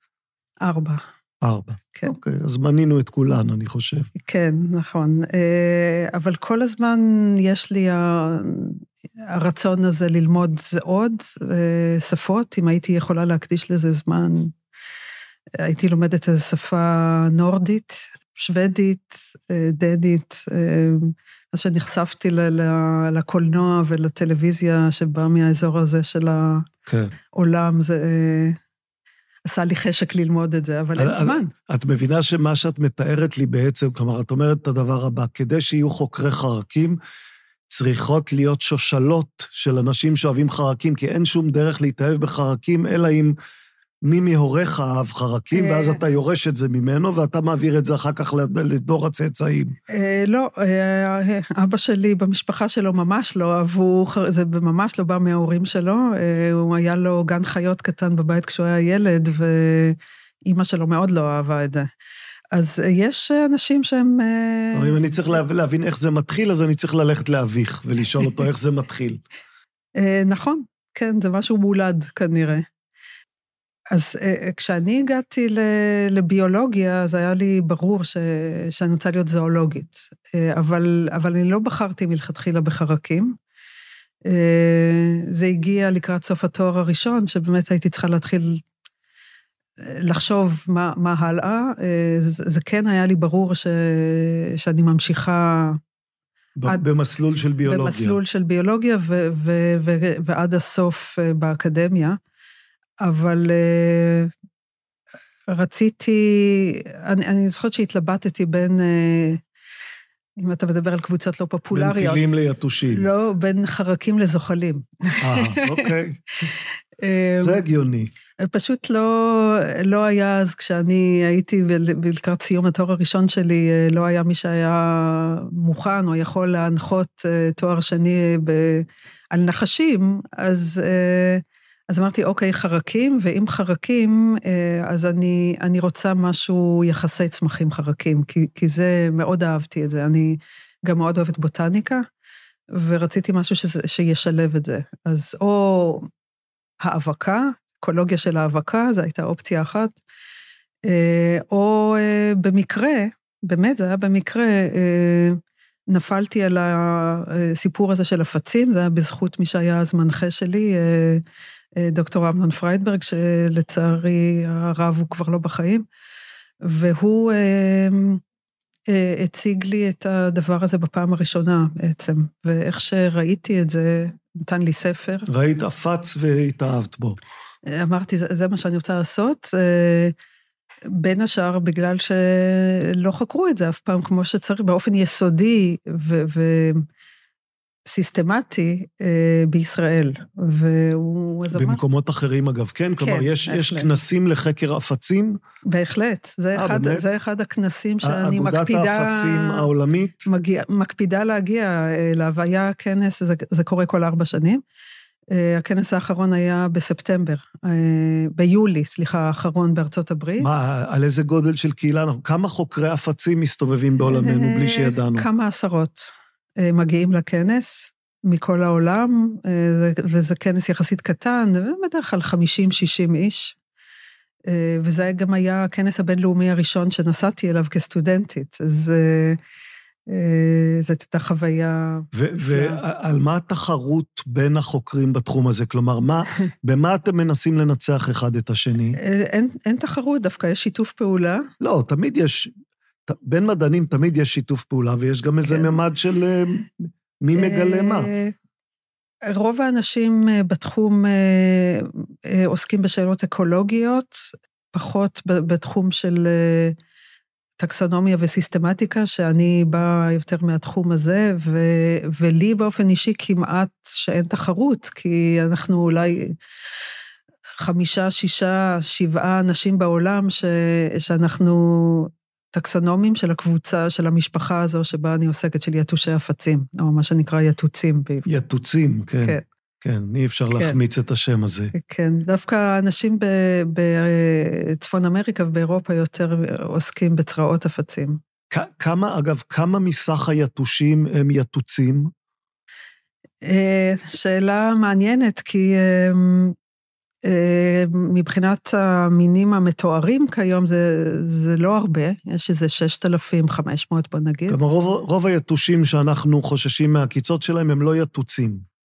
ארבע. ארבע. כן. אוקיי, אז מנינו את כולן, אני חושב. כן, נכון. אה, אבל כל הזמן יש לי הרצון הזה ללמוד עוד אה, שפות, אם הייתי יכולה להקדיש לזה זמן. הייתי לומדת איזו שפה נורדית, שוודית, אה, דדית, אה, אז שנחשפתי לקולנוע ולטלוויזיה שבא מהאזור הזה של כן. העולם, זה אה, עשה לי חשק ללמוד את זה, אבל אין זמן. את מבינה שמה שאת מתארת לי בעצם, כלומר, את אומרת את הדבר הבא, כדי שיהיו חוקרי חרקים, צריכות להיות שושלות של אנשים שאוהבים חרקים, כי אין שום דרך להתאהב בחרקים, אלא אם מי מהוריך אהב חרקים, ואז אתה יורש את זה ממנו, ואתה מעביר את זה אחר כך לדור הצאצאים. אה, לא, אה, אבא שלי, במשפחה שלו ממש לא אהבו, זה ממש לא בא מההורים שלו. אה, הוא היה לו גן חיות קטן בבית כשהוא היה ילד, ואימא שלו מאוד לא אהבה את זה. אז יש אנשים שהם... אם אני צריך להבין איך זה מתחיל, אז אני צריך ללכת לאביך ולשאול אותו איך זה מתחיל. (laughs) נכון, כן, זה משהו מולד כנראה. אז uh, כשאני הגעתי לביולוגיה, אז היה לי ברור ש, שאני רוצה להיות זואולוגית, uh, אבל, אבל אני לא בחרתי מלכתחילה בחרקים. זה הגיע לקראת סוף התואר הראשון, שבאמת הייתי צריכה להתחיל לחשוב מה, מה הלאה. זה, זה כן היה לי ברור ש, שאני ממשיכה... עד, במסלול של ביולוגיה. במסלול של ביולוגיה ו, ו, ו, ועד הסוף באקדמיה. אבל uh, רציתי, אני, אני זוכרת שהתלבטתי בין, uh, אם אתה מדבר על קבוצות לא פופולריות. בין פילים ליתושים. לא, בין חרקים לזוחלים. אה, אוקיי. (laughs) זה הגיוני. פשוט לא, לא היה אז, כשאני הייתי לקראת סיום התואר הראשון שלי, לא היה מי שהיה מוכן או יכול להנחות תואר שני ב, על נחשים, אז... אז אמרתי, אוקיי, חרקים, ואם חרקים, אה, אז אני, אני רוצה משהו יחסי צמחים חרקים, כי, כי זה, מאוד אהבתי את זה. אני גם מאוד אוהבת בוטניקה, ורציתי משהו שזה, שישלב את זה. אז או האבקה, אקולוגיה של האבקה, זו הייתה אופציה אחת, אה, או אה, במקרה, באמת, זה היה במקרה, נפלתי על הסיפור הזה של הפצים, זה היה בזכות מי שהיה אז מנחה שלי, דוקטור אמנון פריידברג, שלצערי הרב הוא כבר לא בחיים, והוא אה, אה, הציג לי את הדבר הזה בפעם הראשונה בעצם, ואיך שראיתי את זה, נתן לי ספר. ראית עפץ והתאהבת בו. אמרתי, זה, זה מה שאני רוצה לעשות. אה, בין השאר בגלל שלא חקרו את זה אף פעם כמו שצריך, באופן יסודי, ו... ו- סיסטמטי אה, בישראל, והוא... במקומות אחרים אגב, כן? כלומר, כן, יש, יש כנסים לחקר עפצים? בהחלט, זה, 아, אחד, זה אחד הכנסים שאני מקפידה... אגודת העפצים העולמית? מגיע, מקפידה להגיע אליו, היה כנס, זה, זה קורה כל ארבע שנים. אה, הכנס האחרון היה בספטמבר, אה, ביולי, סליחה, האחרון בארצות הברית. מה, על איזה גודל של קהילה? כמה חוקרי עפצים מסתובבים בעולמנו בלי שידענו? כמה עשרות. אה, מגיעים לכנס מכל העולם, אה, וזה כנס יחסית קטן, בדרך כלל 50-60 איש. אה, וזה גם היה הכנס הבינלאומי הראשון שנסעתי אליו כסטודנטית. אז זאת הייתה חוויה... ועל מה התחרות בין החוקרים בתחום הזה? כלומר, מה, (laughs) במה אתם מנסים לנצח אחד את השני? אין, אין תחרות, דווקא יש שיתוף פעולה. לא, תמיד יש, בין מדענים תמיד יש שיתוף פעולה, ויש גם איזה כן. ממד של אה, מי מגלה מה. רוב האנשים בתחום עוסקים בשאלות אקולוגיות, פחות בתחום של טקסונומיה וסיסטמטיקה, שאני באה יותר מהתחום הזה, ו, ולי באופן אישי כמעט שאין תחרות, כי אנחנו אולי חמישה, שישה, שבעה אנשים בעולם ש, שאנחנו טקסונומים של הקבוצה, של המשפחה הזו שבה אני עוסקת, של יתושי הפצים, או מה שנקרא יתוצים. יתוצים, כן. כן. כן, אי אפשר כן. להחמיץ את השם הזה. כן, דווקא אנשים בצפון אמריקה ובאירופה יותר עוסקים בצרעות הפצים. כמה, אגב, כמה מסך היתושים הם יתוצים? אה, שאלה מעניינת, כי אה, מבחינת המינים המתוארים כיום זה, זה לא הרבה, יש איזה 6,500 בוא נגיד. כלומר, רוב, רוב היתושים שאנחנו חוששים מהקיצות שלהם הם לא יתוצים.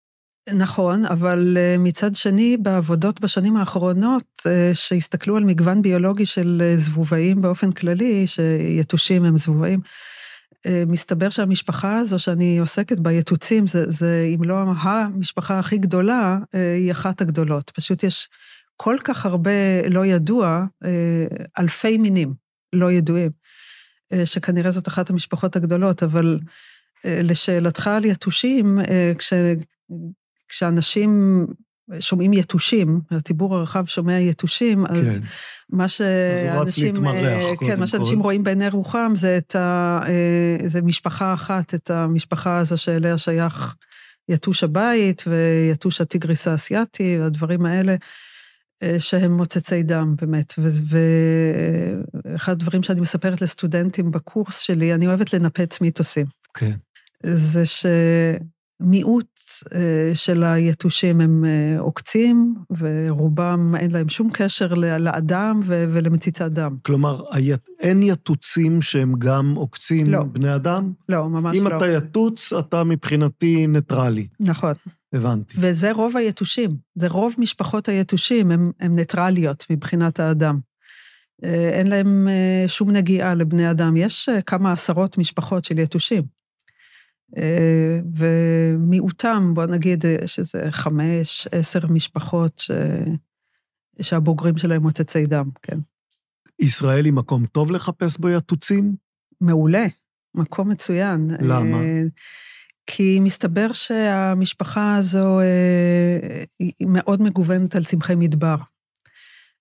נכון, אבל אה, מצד שני, בעבודות בשנים האחרונות, אה, שהסתכלו על מגוון ביולוגי של אה, זבובאים באופן כללי, שיתושים הם זבובאים, מסתבר שהמשפחה הזו שאני עוסקת בה, יתוצים, זה, זה אם לא המשפחה הכי גדולה, היא אחת הגדולות. פשוט יש כל כך הרבה לא ידוע, אלפי מינים לא ידועים, שכנראה זאת אחת המשפחות הגדולות, אבל לשאלתך על יתושים, כש... כשאנשים שומעים יתושים, הציבור הרחב שומע יתושים, אז כן. מה שאנשים... להתמרח, כן, מה שאנשים כל. רואים בעיני רוחם זה את ה... אה, זה משפחה אחת, את המשפחה הזו שאליה שייך יתוש הבית ויתוש הטיגריס האסייתי והדברים האלה. אה, שהם מוצצי דם, באמת. ואחד הדברים שאני מספרת לסטודנטים בקורס שלי, אני אוהבת לנפץ מיתוסים. כן. זה ש... אה, של היתושים הם אה, עוקצים, ורובם אין להם שום קשר לאדם ולמציצת דם. כלומר, אין יתוצים שהם גם עוקצים לא. בני אדם? לא, ממש אם לא. אם אתה יתוץ, אתה מבחינתי ניטרלי. נכון. הבנתי. וזה רוב היתושים, זה רוב משפחות היתושים, הן ניטרליות מבחינת האדם. אה, אין להם שום נגיעה לבני אדם. יש כמה עשרות משפחות של יתושים. אה, ומיעוטם, בוא נגיד שזה חמש, עשר משפחות ש... שהבוגרים שלהם מוצצי דם, כן. ישראל היא מקום טוב לחפש בו יתוצים? מעולה, מקום מצוין. למה? אה, כי מסתבר שהמשפחה הזו אה, היא מאוד מגוונת על צמחי מדבר.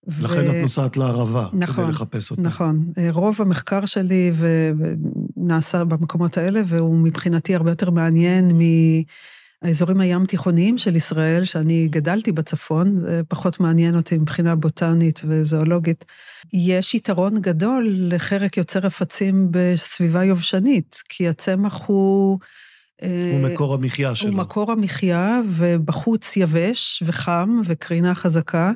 לכן ו... את נוסעת לערבה, נכון, כדי לחפש אותה. נכון. רוב המחקר שלי ו... נעשה במקומות האלה, והוא מבחינתי הרבה יותר מעניין מהאזורים הים תיכוניים של ישראל, שאני גדלתי בצפון, זה פחות מעניין אותי מבחינה בוטנית וזואולוגית. יש יתרון גדול לחרק יוצר רפצים בסביבה יובשנית, כי הצמח הוא... אה, הוא מקור המחיה שלו. הוא מקור המחיה, ובחוץ יבש וחם וקרינה חזקה.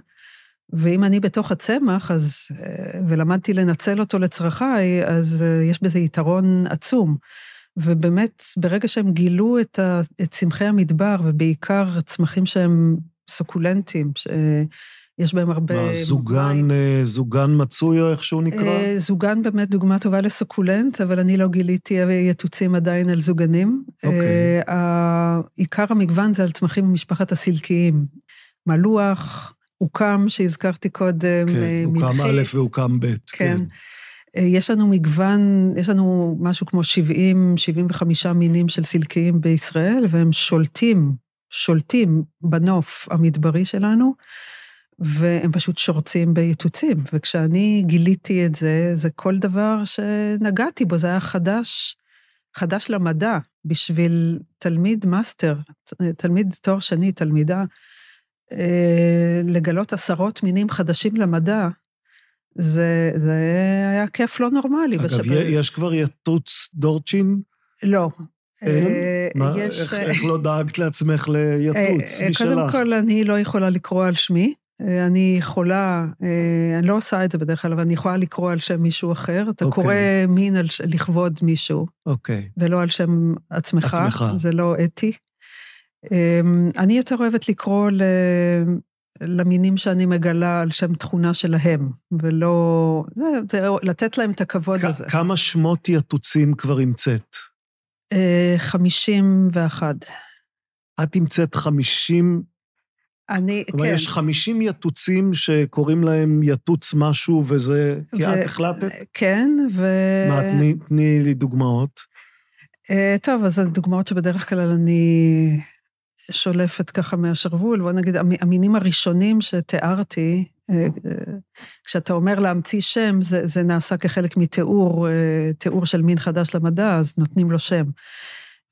ואם אני בתוך הצמח, אז, אה, ולמדתי לנצל אותו לצרכיי, אז אה, יש בזה יתרון עצום. ובאמת, ברגע שהם גילו את, ה, את צמחי המדבר, ובעיקר צמחים שהם סוקולנטים, שיש בהם הרבה... מה, זוגן, אה, זוגן מצוי או איך שהוא נקרא? זוגן באמת דוגמה טובה לסוקולנט, אבל אני לא גיליתי יתוצים עדיין על זוגנים. אוקיי. עיקר המגוון זה על צמחים ממשפחת הסילקיים. מלוח, הוקם, שהזכרתי קודם, כן, הוקם א' והוקם ב', כן. כן. יש לנו מגוון, יש לנו משהו כמו 70, 75 מינים של סילקיים בישראל, והם שולטים, שולטים בנוף המדברי שלנו, והם פשוט שורצים ביתוצים. וכשאני גיליתי את זה, זה כל דבר שנגעתי בו, זה היה חדש, חדש למדע, בשביל תלמיד מאסטר, תלמיד תואר שני, תלמידה. אה, לגלות עשרות מינים חדשים למדע, זה, זה היה כיף לא נורמלי. אגב, בשב... יש כבר יתוץ דורצ'ין? לא. אין? אה, מה, יש... איך, איך לא דאגת לעצמך ליתוץ אה, משלך? קודם כל, אני לא יכולה לקרוא על שמי. אה, אני יכולה, אה, אני לא עושה את זה בדרך כלל, אבל אני יכולה לקרוא על שם מישהו אחר. אתה אוקיי. קורא מין על, לכבוד מישהו, אוקיי. ולא על שם עצמך. עצמך. זה לא אתי. אמ, אני יותר אוהבת לקרוא ל... למינים שאני מגלה על שם תכונה שלהם, ולא... זה, זה לתת להם את הכבוד כ- הזה. כמה שמות יתוצים כבר המצאת? אה, 51. את המצאת 50, אני, כלומר, כן. יש 50 יתוצים שקוראים להם יתוץ משהו, וזה... כי ו- את החלטת? כן, ו... מה, תני- תני לי דוגמאות. אה, טוב, אז הדוגמאות שבדרך כלל אני שולפת ככה מהשרוול, בוא נגיד, המ- המינים הראשונים שתיארתי, אה, אה, כשאתה אומר להמציא שם, זה, זה נעשה כחלק מתיאור, אה, תיאור של מין חדש למדע, אז נותנים לו שם.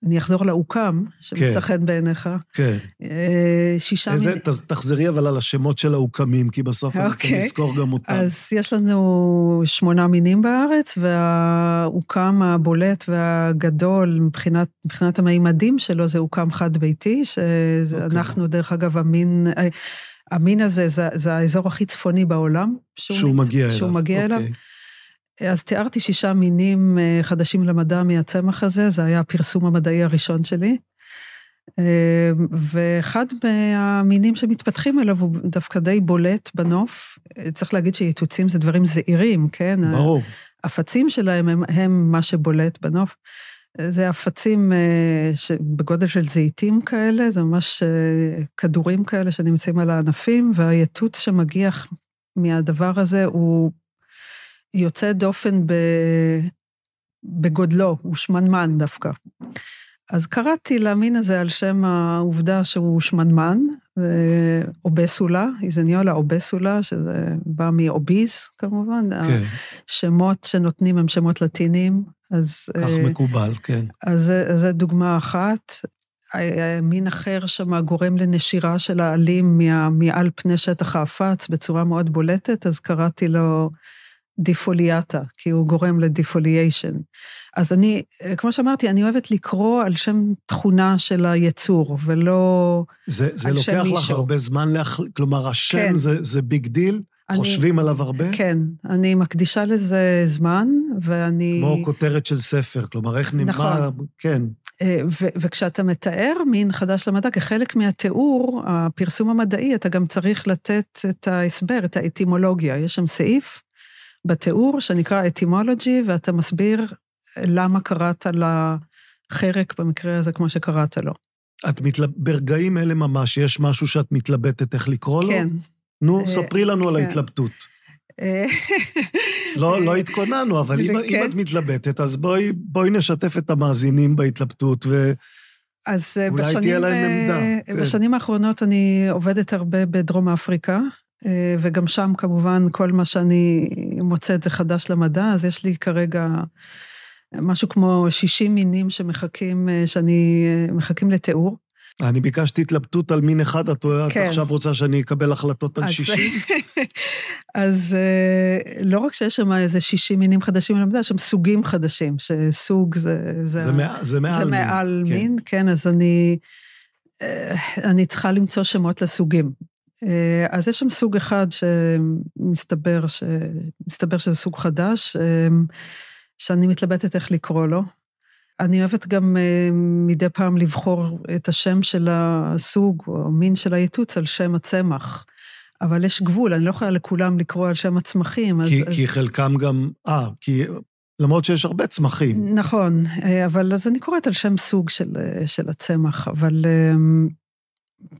אני אחזור לאוקם, שמצא כן. חן בעיניך. כן. אה, שישה איזה. ת- תחזרי אבל על השמות של האוקמים, כי בסוף אני רוצה אוקיי. לזכור גם אותם. אז יש לנו שמונה מינים בארץ, והאוקם הבולט והגדול מבחינת, מבחינת המימדים שלו זה אוקם חד-ביתי, אוקיי. שאנחנו, דרך אגב, המין, אה, המין הזה זה, זה האזור הכי צפוני בעולם. שהוא מת- מגיע אליו. שהוא מגיע אליו. אז תיארתי שישה מינים אה, חדשים למדע מהצמח הזה, זה היה הפרסום המדעי הראשון שלי. אה, ואחד מהמינים שמתפתחים אליו הוא דווקא די בולט בנוף. צריך להגיד שיתוצים זה דברים זעירים, כן? ברור. הפצים שלהם הם, הם מה שבולט בנוף. זה הפצים אה, בגודל של זיתים כאלה, זה ממש כדורים כאלה שנמצאים על הענפים, והיתוץ שמגיע מהדבר הזה הוא יוצא דופן ב... בגודלו, הוא שמנמן דווקא. אז קראתי למין הזה על שם העובדה שהוא שמנמן, אובסולה, איזניולה אובסולה, שזה בא מאוביז כמובן. כן, השמות שנותנים הם שמות לטיניים, אז... כך אה, מקובל, כן. אז אז זו דוגמה אחת. מין אחר שמה גורם לנשירה של העלים מעל פני שטח האפץ בצורה מאוד בולטת, אז קראתי לו defoliata, כי הוא גורם ל defoliation. אז אני, כמו שאמרתי, אני אוהבת לקרוא על שם תכונה של היצור, ולא... זה, זה על שם לוקח לך מישהו. הרבה זמן, להח... כלומר, השם כן. זה, זה big deal? אני- חושבים עליו הרבה? כן, אני מקדישה לזה זמן, ואני... כמו כותרת של ספר, כלומר, איך נמנע... נכון. כן, אה, ו- וכשאתה מתאר מין חדש למדע, כחלק מהתיאור, הפרסום המדעי, אתה גם צריך לתת את ההסבר, את האטימולוגיה. יש שם סעיף בתיאור שנקרא אטימולוגי, ואתה מסביר למה קראת לחרק במקרה הזה כמו שקראת לו. את מתלב... ברגעים אלה ממש, יש משהו שאת מתלבטת איך לקרוא לו? כן. נו, אה, ספרי לנו על כן. ההתלבטות. אה, לא, לא התכוננו, אבל אם, כן. אם את מתלבטת, אז בואי, בואי נשתף את המאזינים בהתלבטות, ו... אז אה, בשנים, תהיה להם עמדה, כן. בשנים האחרונות אני עובדת הרבה בדרום אפריקה, וגם שם כמובן כל מה שאני מוצאת זה חדש למדע, אז יש לי כרגע משהו כמו 60 מינים שמחכים, אה, שאני, אה, מחכים לתיאור. אני ביקשתי התלבטות על מין אחד, את, כן. עכשיו רוצה שאני אקבל החלטות על אז- 60? (laughs) אז אה, לא רק שיש שם איזה 60 מינים חדשים למדע, יש שם סוגים חדשים, שסוג זה... זה, זה, מע... זה מעל זה מין. מעל כן. מין, כן, אז אני, אה, אני צריכה למצוא שמות לסוגים. אה, אז יש שם סוג אחד שמסתבר, ש... מסתבר שזה סוג חדש, אה, שאני מתלבטת איך לקרוא לו. אני אוהבת גם אה, מדי פעם לבחור את השם של הסוג או המין של היתוץ על שם הצמח. אבל יש גבול, אני לא יכולה לכולם לקרוא על שם הצמחים. אז, כי, אז... כי חלקם גם... אה, כי... למרות שיש הרבה צמחים. נכון, אבל אז אני קוראת על שם סוג של, של הצמח, אבל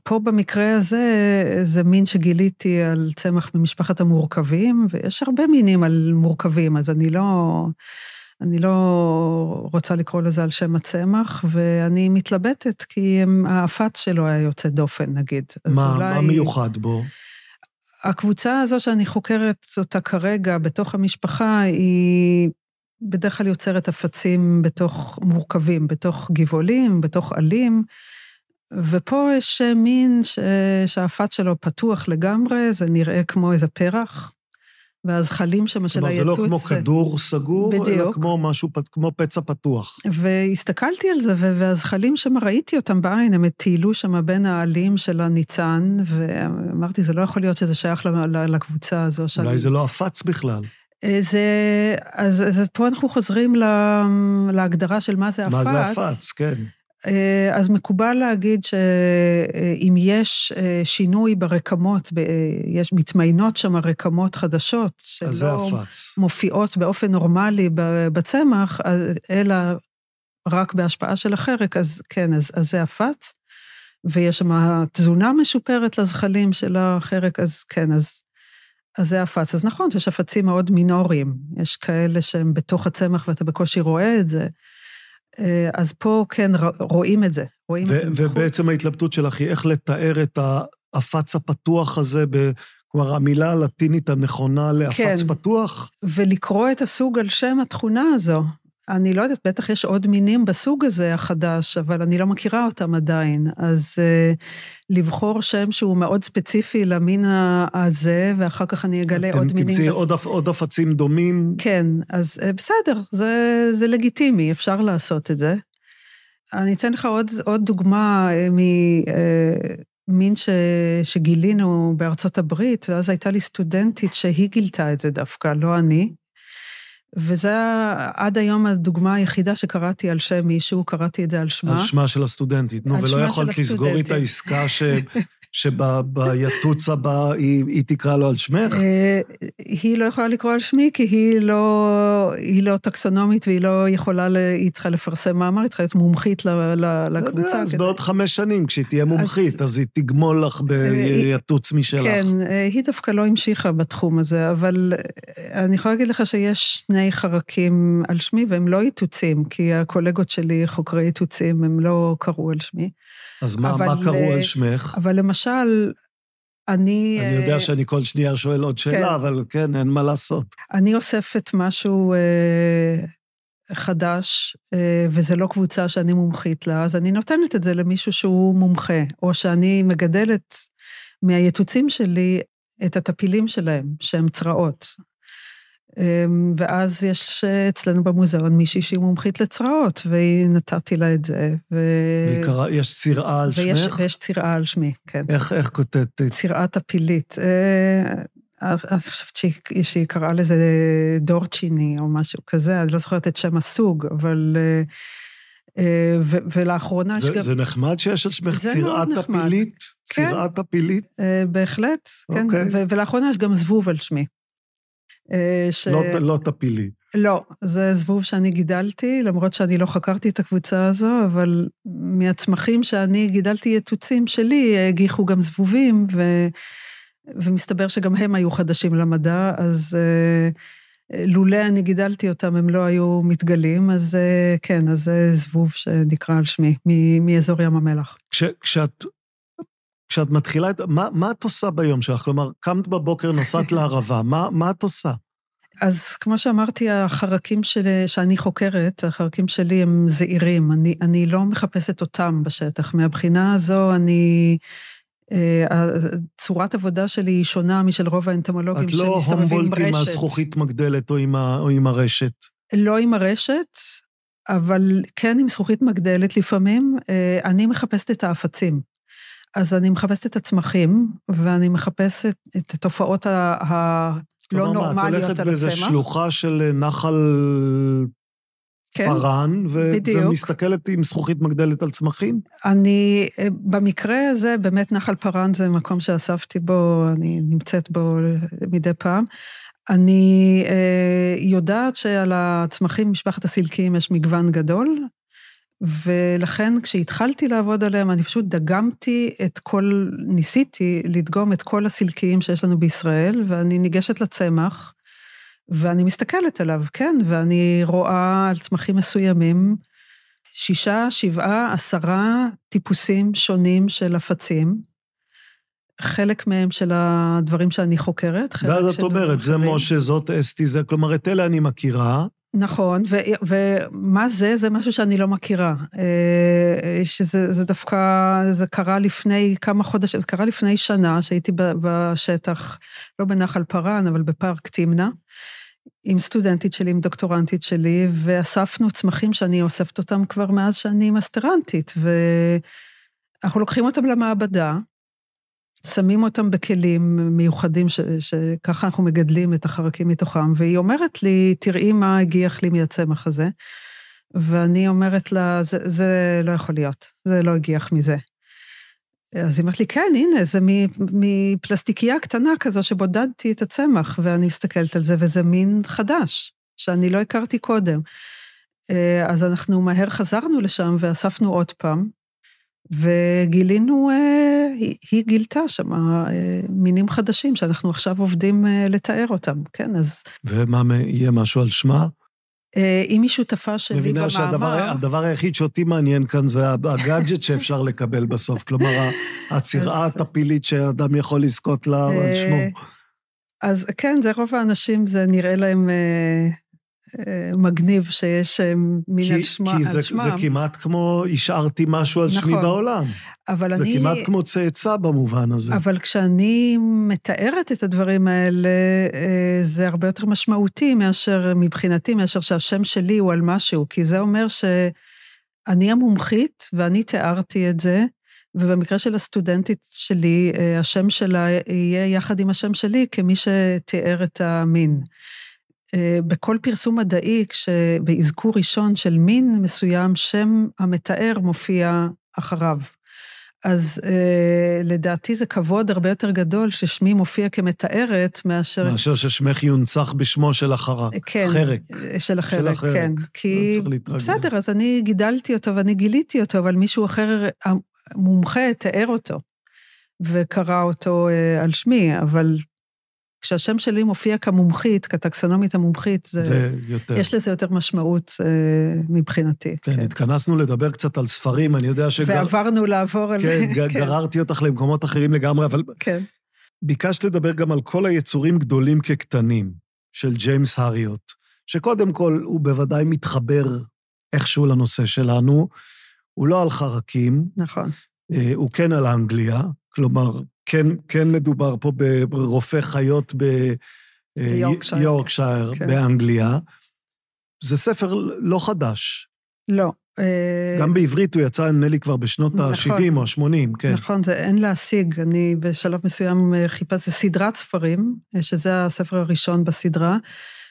פה במקרה הזה, זה מין שגיליתי על צמח ממשפחת המורכבים, ויש הרבה מינים על מורכבים, אז אני לא, אני לא רוצה לקרוא לזה על שם הצמח, ואני מתלבטת, כי הם- האפת שלו היה יוצא דופן, נגיד. מה, אולי... מה מיוחד בו? הקבוצה הזו שאני חוקרת אותה כרגע בתוך המשפחה, היא בדרך כלל יוצרת אפצים בתוך מורכבים, בתוך גבעולים, בתוך עלים, ופה יש מין ש... שהאפץ שלו פתוח לגמרי, זה נראה כמו איזה פרח, והזחלים שם של כלומר, זה היתוץ... לא כמו כדור סגור, אלא בדיוק. כמו משהו, כמו פצע פתוח. והסתכלתי על זה, והזחלים שם, ראיתי אותם בעין, הם טיילו שם בין העלים של הניצן, ואמרתי, זה לא יכול להיות שזה שייך לקבוצה הזו. שאני- אולי זה לא עפץ בכלל. אה, זה, אז, אז פה אנחנו חוזרים לה, להגדרה של מה זה עפץ. מה זה עפץ, כן. אה, אז מקובל להגיד שאם יש אה, שינוי ברקמות, אה, יש מתמיינות שם רקמות חדשות, שלא. מופיעות באופן נורמלי בצמח, אלא רק בהשפעה של החרק, אז כן, אז, אז זה עפץ. ויש שם תזונה משופרת לזחלים של החרק, אז כן, אז, אז זה עפץ. אז נכון שיש עפצים מאוד מינוריים, יש כאלה שהם בתוך הצמח ואתה בקושי רואה את זה. אה, אז פה כן רואים את זה, רואים ו- את זה מחוץ. ובעצם ההתלבטות שלך היא איך לתאר את העפץ הפתוח הזה, ב... כלומר, המילה הלטינית הנכונה לעפץ כן. פתוח? ולקרוא את הסוג על שם התכונה הזו. אני לא יודעת, בטח יש עוד מינים בסוג הזה החדש, אבל אני לא מכירה אותם עדיין. אז uh, לבחור שם שהוא מאוד ספציפי למין הזה, ואחר כך אני אגלה עוד אתם מינים. תמצאי בס- עוד, עוד עפצים דומים. כן, אז uh, בסדר, זה, זה לגיטימי, אפשר לעשות את זה. אני אתן לך עוד, עוד דוגמה uh, ממין ש, שגילינו בארצות הברית, ואז הייתה לי סטודנטית שהיא גילתה את זה דווקא, לא אני. וזה עד היום הדוגמה היחידה שקראתי על שם מישהו, קראתי את זה על שמה. על שמה של הסטודנטית. נו, ולא יכולת לסגור איתה. עסקה ש... (laughs) שביתוץ הבא היא, היא תקרא לו על שמך? אה, היא לא יכולה לקרוא על שמי, כי היא לא, היא לא טקסונומית והיא לא יכולה, היא צריכה לפרסם מאמר, היא צריכה להיות מומחית ל- ל- יודע, לקבוצה. אז כדי- בעוד חמש שנים, כשהיא תהיה מומחית, אז היא תגמול לך ביתוץ משלך. כן, אה, היא דווקא לא המשיכה בתחום הזה, אבל אה, אני יכולה להגיד לך שיש שני חרקים על שמי, והם לא איתוצים, כי הקולגות שלי, חוקרי איתוצים, הם לא קראו על שמי. אז מה, אבל, מה קראו אה, על שמך? אבל למשל, אני... אני יודע אה, שאני כל שנייה שואל עוד כן. שאלה, אבל כן, אין מה לעשות. אני אוספת משהו אה, חדש, אה, וזה לא קבוצה שאני מומחית לה, אז אני נותנת את זה למישהו שהוא מומחה, או שאני מגדלת מהיתוצים שלי את הטפילים שלהם, שהם צרעות. אה, ואז יש אה, אצלנו במוזיאון מישהי שהיא מומחית לצרעות, והיא נתתי לה את זה, ו... קרא- יש צירעה על ויש, שמך? ויש צירעה על שמי, כן. איך איך כותבת? צירעה טפילית. אה, אני חושבת שהיא, שהיא קראה לזה דורצ'יני או משהו כזה, אני לא זוכרת את שם הסוג, אבל... אה, אה, ו, ולאחרונה יש זה, גם... זה נחמד שיש על שמך נחמד. טפילית? כן. צירעה טפילית? אה, בהחלט, כן. אוקיי. ו, ולאחרונה יש גם זבוב על שמי. אה, ש... לא, לא טפילי. לא, זה זבוב שאני גידלתי, למרות שאני לא חקרתי את הקבוצה הזו, אבל מהצמחים שאני גידלתי יתוצים שלי, הגיחו גם זבובים, ו... ומסתבר שגם הם היו חדשים למדע, אז אה, לולא אני גידלתי אותם, הם לא היו מתגלים, אז אה, כן, אז זה זבוב שנקרא על שמי, מ- מאזור ים המלח. כש, כשאת, כשאת מתחילה את... מה, מה את עושה ביום שלך? כלומר, קמת בבוקר, נסעת (laughs) לערבה, מה, מה את עושה? אז כמו שאמרתי, החרקים של, שאני חוקרת, החרקים שלי הם זעירים, אני, אני לא מחפשת אותם בשטח. מהבחינה הזו, אני... אה, צורת עבודה שלי היא שונה משל רוב האנטומולוגים את לא שמסתובבים הומבולט עם ברשת. הזכוכית מגדלת או עם, ה, או עם הרשת. לא עם הרשת, אבל כן עם זכוכית מגדלת לפעמים. אה, אני מחפשת את האפצים. אז אני מחפשת את הצמחים, ואני מחפשת את התופעות הלא כלומר, מה, נורמליות את הולכת על הצמח. שלוחה של נחל כן, פארן, ו- בדיוק. ומסתכלת עם זכוכית מגדלת על צמחים? אני, אה, במקרה הזה, באמת נחל פארן זה מקום שאספתי בו, אני נמצאת בו מדי פעם. אני אה, יודעת שעל הצמחים משפחת הסילקיים יש מגוון גדול, ולכן כשהתחלתי לעבוד עליהם, אני פשוט דגמתי את כל, ניסיתי לדגום את כל הסילקיים שיש לנו בישראל, ואני ניגשת לצמח, ואני מסתכלת עליו, כן, ואני רואה על צמחים מסוימים, שישה, שבעה, עשרה טיפוסים שונים של עפצים. חלק מהם של הדברים שאני חוקרת, חלק ואז את של אומרת, זה אחרים. משה, זאת אסתי, זה, כלומר, את אלה אני מכירה, נכון, ו- ומה זה? זה משהו שאני לא מכירה. אה, שזה זה דווקא, זה קרה לפני כמה חודשים, זה קרה לפני שנה, שהייתי בשטח, לא בנחל פארן, אבל בפארק תמנע, עם סטודנטית שלי, עם דוקטורנטית שלי, ואספנו צמחים שאני אוספת אותם כבר מאז שאני מסטרנטית, ואנחנו לוקחים אותם למעבדה, שמים אותם בכלים מיוחדים, ש, שככה אנחנו מגדלים את החרקים מתוכם, והיא אומרת לי, תראי מה הגיח לי מהצמח הזה, ואני אומרת לה, זה, זה לא יכול להיות, זה לא הגיח מזה. אז היא אומרת לי, כן, הנה, זה מפלסטיקייה קטנה כזו שבודדתי את הצמח, ואני מסתכלת על זה, וזה מין חדש, שאני לא הכרתי קודם. אה, אז אנחנו מהר חזרנו לשם ואספנו עוד פעם, וגילינו, אה, היא גילתה שם אה, מינים חדשים שאנחנו עכשיו עובדים אה, לתאר אותם, כן, אז... ומה, יהיה משהו על שמה? אם היא שותפה שלי במאמר... מבינה שהדבר היחיד שאותי מעניין כאן זה הגאדג'ט שאפשר (laughs) לקבל בסוף, כלומר, הצירה הטפילית שאדם יכול לזכות לה על שמו. אז כן, זה רוב האנשים, זה נראה להם מגניב שיש אה, מין על שמם. כי זה, זה כמעט כמו השארתי משהו על נכון, שמי בעולם. אבל זה אני... כמעט כמו צאצא במובן הזה. אבל כשאני מתארת את הדברים האלה, אה, זה הרבה יותר משמעותי מאשר, מבחינתי, מאשר שהשם שלי הוא על משהו, כי זה אומר שאני המומחית ואני תיארתי את זה, ובמקרה של הסטודנטית שלי, אה, השם שלה יהיה יחד עם השם שלי כמי שתיאר את המין. אה, בכל פרסום מדעי, כשבאזכור ראשון של מין מסוים, שם המתאר מופיע אחריו. אז אה, לדעתי זה כבוד הרבה יותר גדול ששמי מופיע כמתארת מאשר... מאשר ששמך יונצח בשמו של החרק. כן. חרק. של החרק, של החרק. כן. כי... בסדר, אז אני גידלתי אותו ואני גיליתי אותו, אבל מישהו אחר, המומחה, תיאר אותו וקרא אותו אה, על שמי, אבל כשהשם שלי מופיע כמומחית, כטקסונומית המומחית, זה, זה יותר. יש לזה יותר משמעות אה, מבחינתי. כן, כן, התכנסנו לדבר קצת על ספרים, אני יודע שגר... ועברנו לעבור על... כן, כן, גררתי אותך למקומות אחרים לגמרי, אבל... כן. ביקשת לדבר גם על כל היצורים גדולים כקטנים, של ג'יימס הריוט, שקודם כל הוא בוודאי מתחבר איכשהו לנושא שלנו, הוא לא על חרקים. נכון. אה, הוא כן על אנגליה, כלומר, כן, כן מדובר פה ברופא חיות ביורקשייר, אה, כן. באנגליה. זה ספר לא חדש. לא. אה, גם בעברית הוא יצא, נדמה לי, כבר בשנות נכון, ה-70 או ה-80, כן. נכון, זה אין להשיג. אני בשלב מסוים אה, חיפשתי סדרת ספרים, שזה הספר הראשון בסדרה,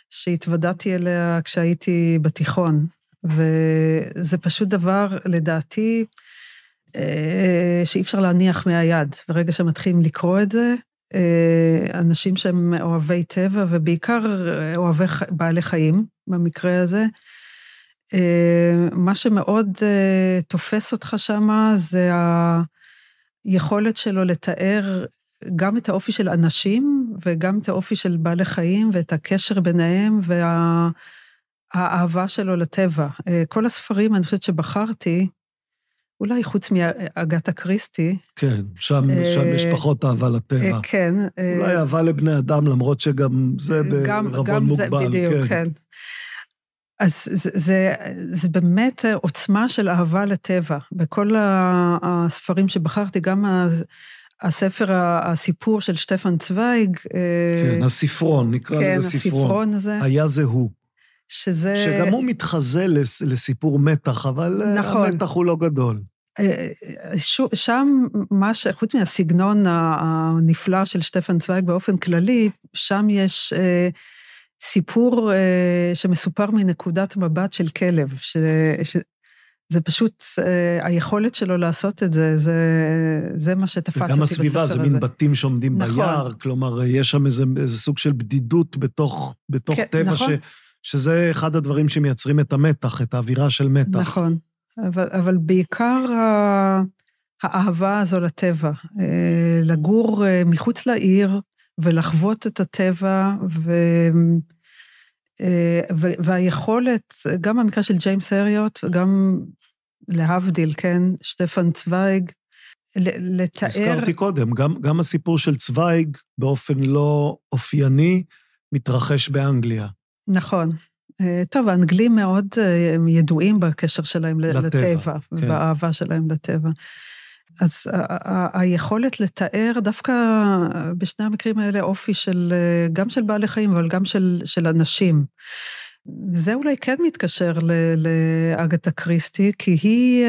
שהתוודעתי אליה כשהייתי בתיכון. וזה פשוט דבר, לדעתי, שאי אפשר להניח מהיד. ברגע שמתחילים לקרוא את זה, אה, אנשים שהם אוהבי טבע, ובעיקר אה, אוהבי בעלי חיים, במקרה הזה, מה שמאוד תופס אותך שם זה היכולת שלו לתאר גם את האופי של אנשים וגם את האופי של בעלי חיים ואת הקשר ביניהם והאהבה שלו לטבע. כל הספרים, אני חושבת שבחרתי, אולי חוץ מאגתה קריסטי. כן, שם, שם יש אה, פחות אהבה לטבע. אה, כן. אולי אהבה לבני אדם, למרות שגם זה בערבון מוגבל. גם זה, בדיוק, כן. כן. אז זה, זה, זה באמת עוצמה של אהבה לטבע. בכל הספרים שבחרתי, גם הספר, הסיפור של שטפן צוויג. אה, כן, הספרון, נקרא כן, לזה ספרון. כן, הספרון הזה. היה זה הוא. שזה... שגם הוא מתחזה לסיפור מתח, אבל נכון. המתח הוא לא גדול. אה, אה, שם, מה ש... חוץ מהסגנון הנפלא של שטפן צוויג באופן כללי, שם יש אה, סיפור אה, שמסופר מנקודת מבט של כלב, ש... ש... זה פשוט, אה, היכולת שלו לעשות את זה, זה, זה מה שתפס אותי בספר הזה. וגם הסביבה, זה מין בתים שעומדים נכון. ביער, כלומר, יש שם איזה, איזה סוג של בדידות בתוך, בתוך כן, טבע, נכון. ש, שזה אחד הדברים שמייצרים את המתח, את האווירה של מתח. נכון. אבל, אבל בעיקר האהבה הזו לטבע, אה, לגור אה, מחוץ לעיר ולחוות את הטבע, ו, אה, והיכולת, גם במקרה של ג'יימס הריוט, גם להבדיל, כן, שטפן צוויג, לתאר... הזכרתי קודם, גם, גם הסיפור של צוויג, באופן לא אופייני, מתרחש באנגליה. נכון. אה, טוב, האנגלים מאוד אה, ידועים בקשר שלהם לטבע, לטבע, כן. ובאהבה שלהם לטבע. אז היכולת לתאר דווקא בשני המקרים האלה אופי של, אה, גם של בעלי חיים, אבל גם של, של אנשים. זה אולי כן מתקשר לאגתה קריסטי, כי היא,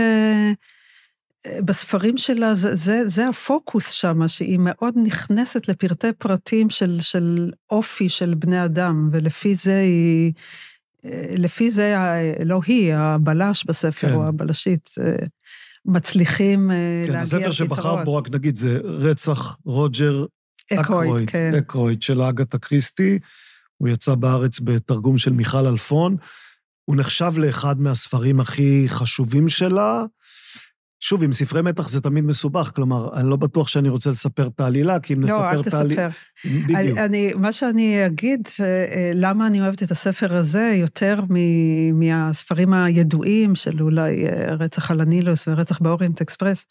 בספרים שלה, זה, זה, זה הפוקוס שם, שהיא מאוד נכנסת לפרטי פרטים של, של אופי של בני אדם, ולפי זה היא, לפי זה, לא היא, הבלש בספר, כן. או הבלשית, מצליחים כן, להגיע לפתרון. כן, הספר שבחר בו, רק נגיד, זה רצח רוג'ר אקרויד, כן. אקרויד של אגתה קריסטי. הוא יצא בארץ בתרגום של מיכל אלפון. הוא נחשב לאחד מהספרים הכי חשובים שלה. שוב, עם ספרי מתח זה תמיד מסובך, כלומר, אני לא בטוח שאני רוצה לספר את העלילה, כי אם לא, נספר את העלילה... לא, אל תספר. בדיוק. אני, מה שאני אגיד, אה, למה אני אוהבת את הספר הזה יותר מ, מהספרים הידועים של אולי אה, רצח על הנילוס ורצח באוריינט אקספרס,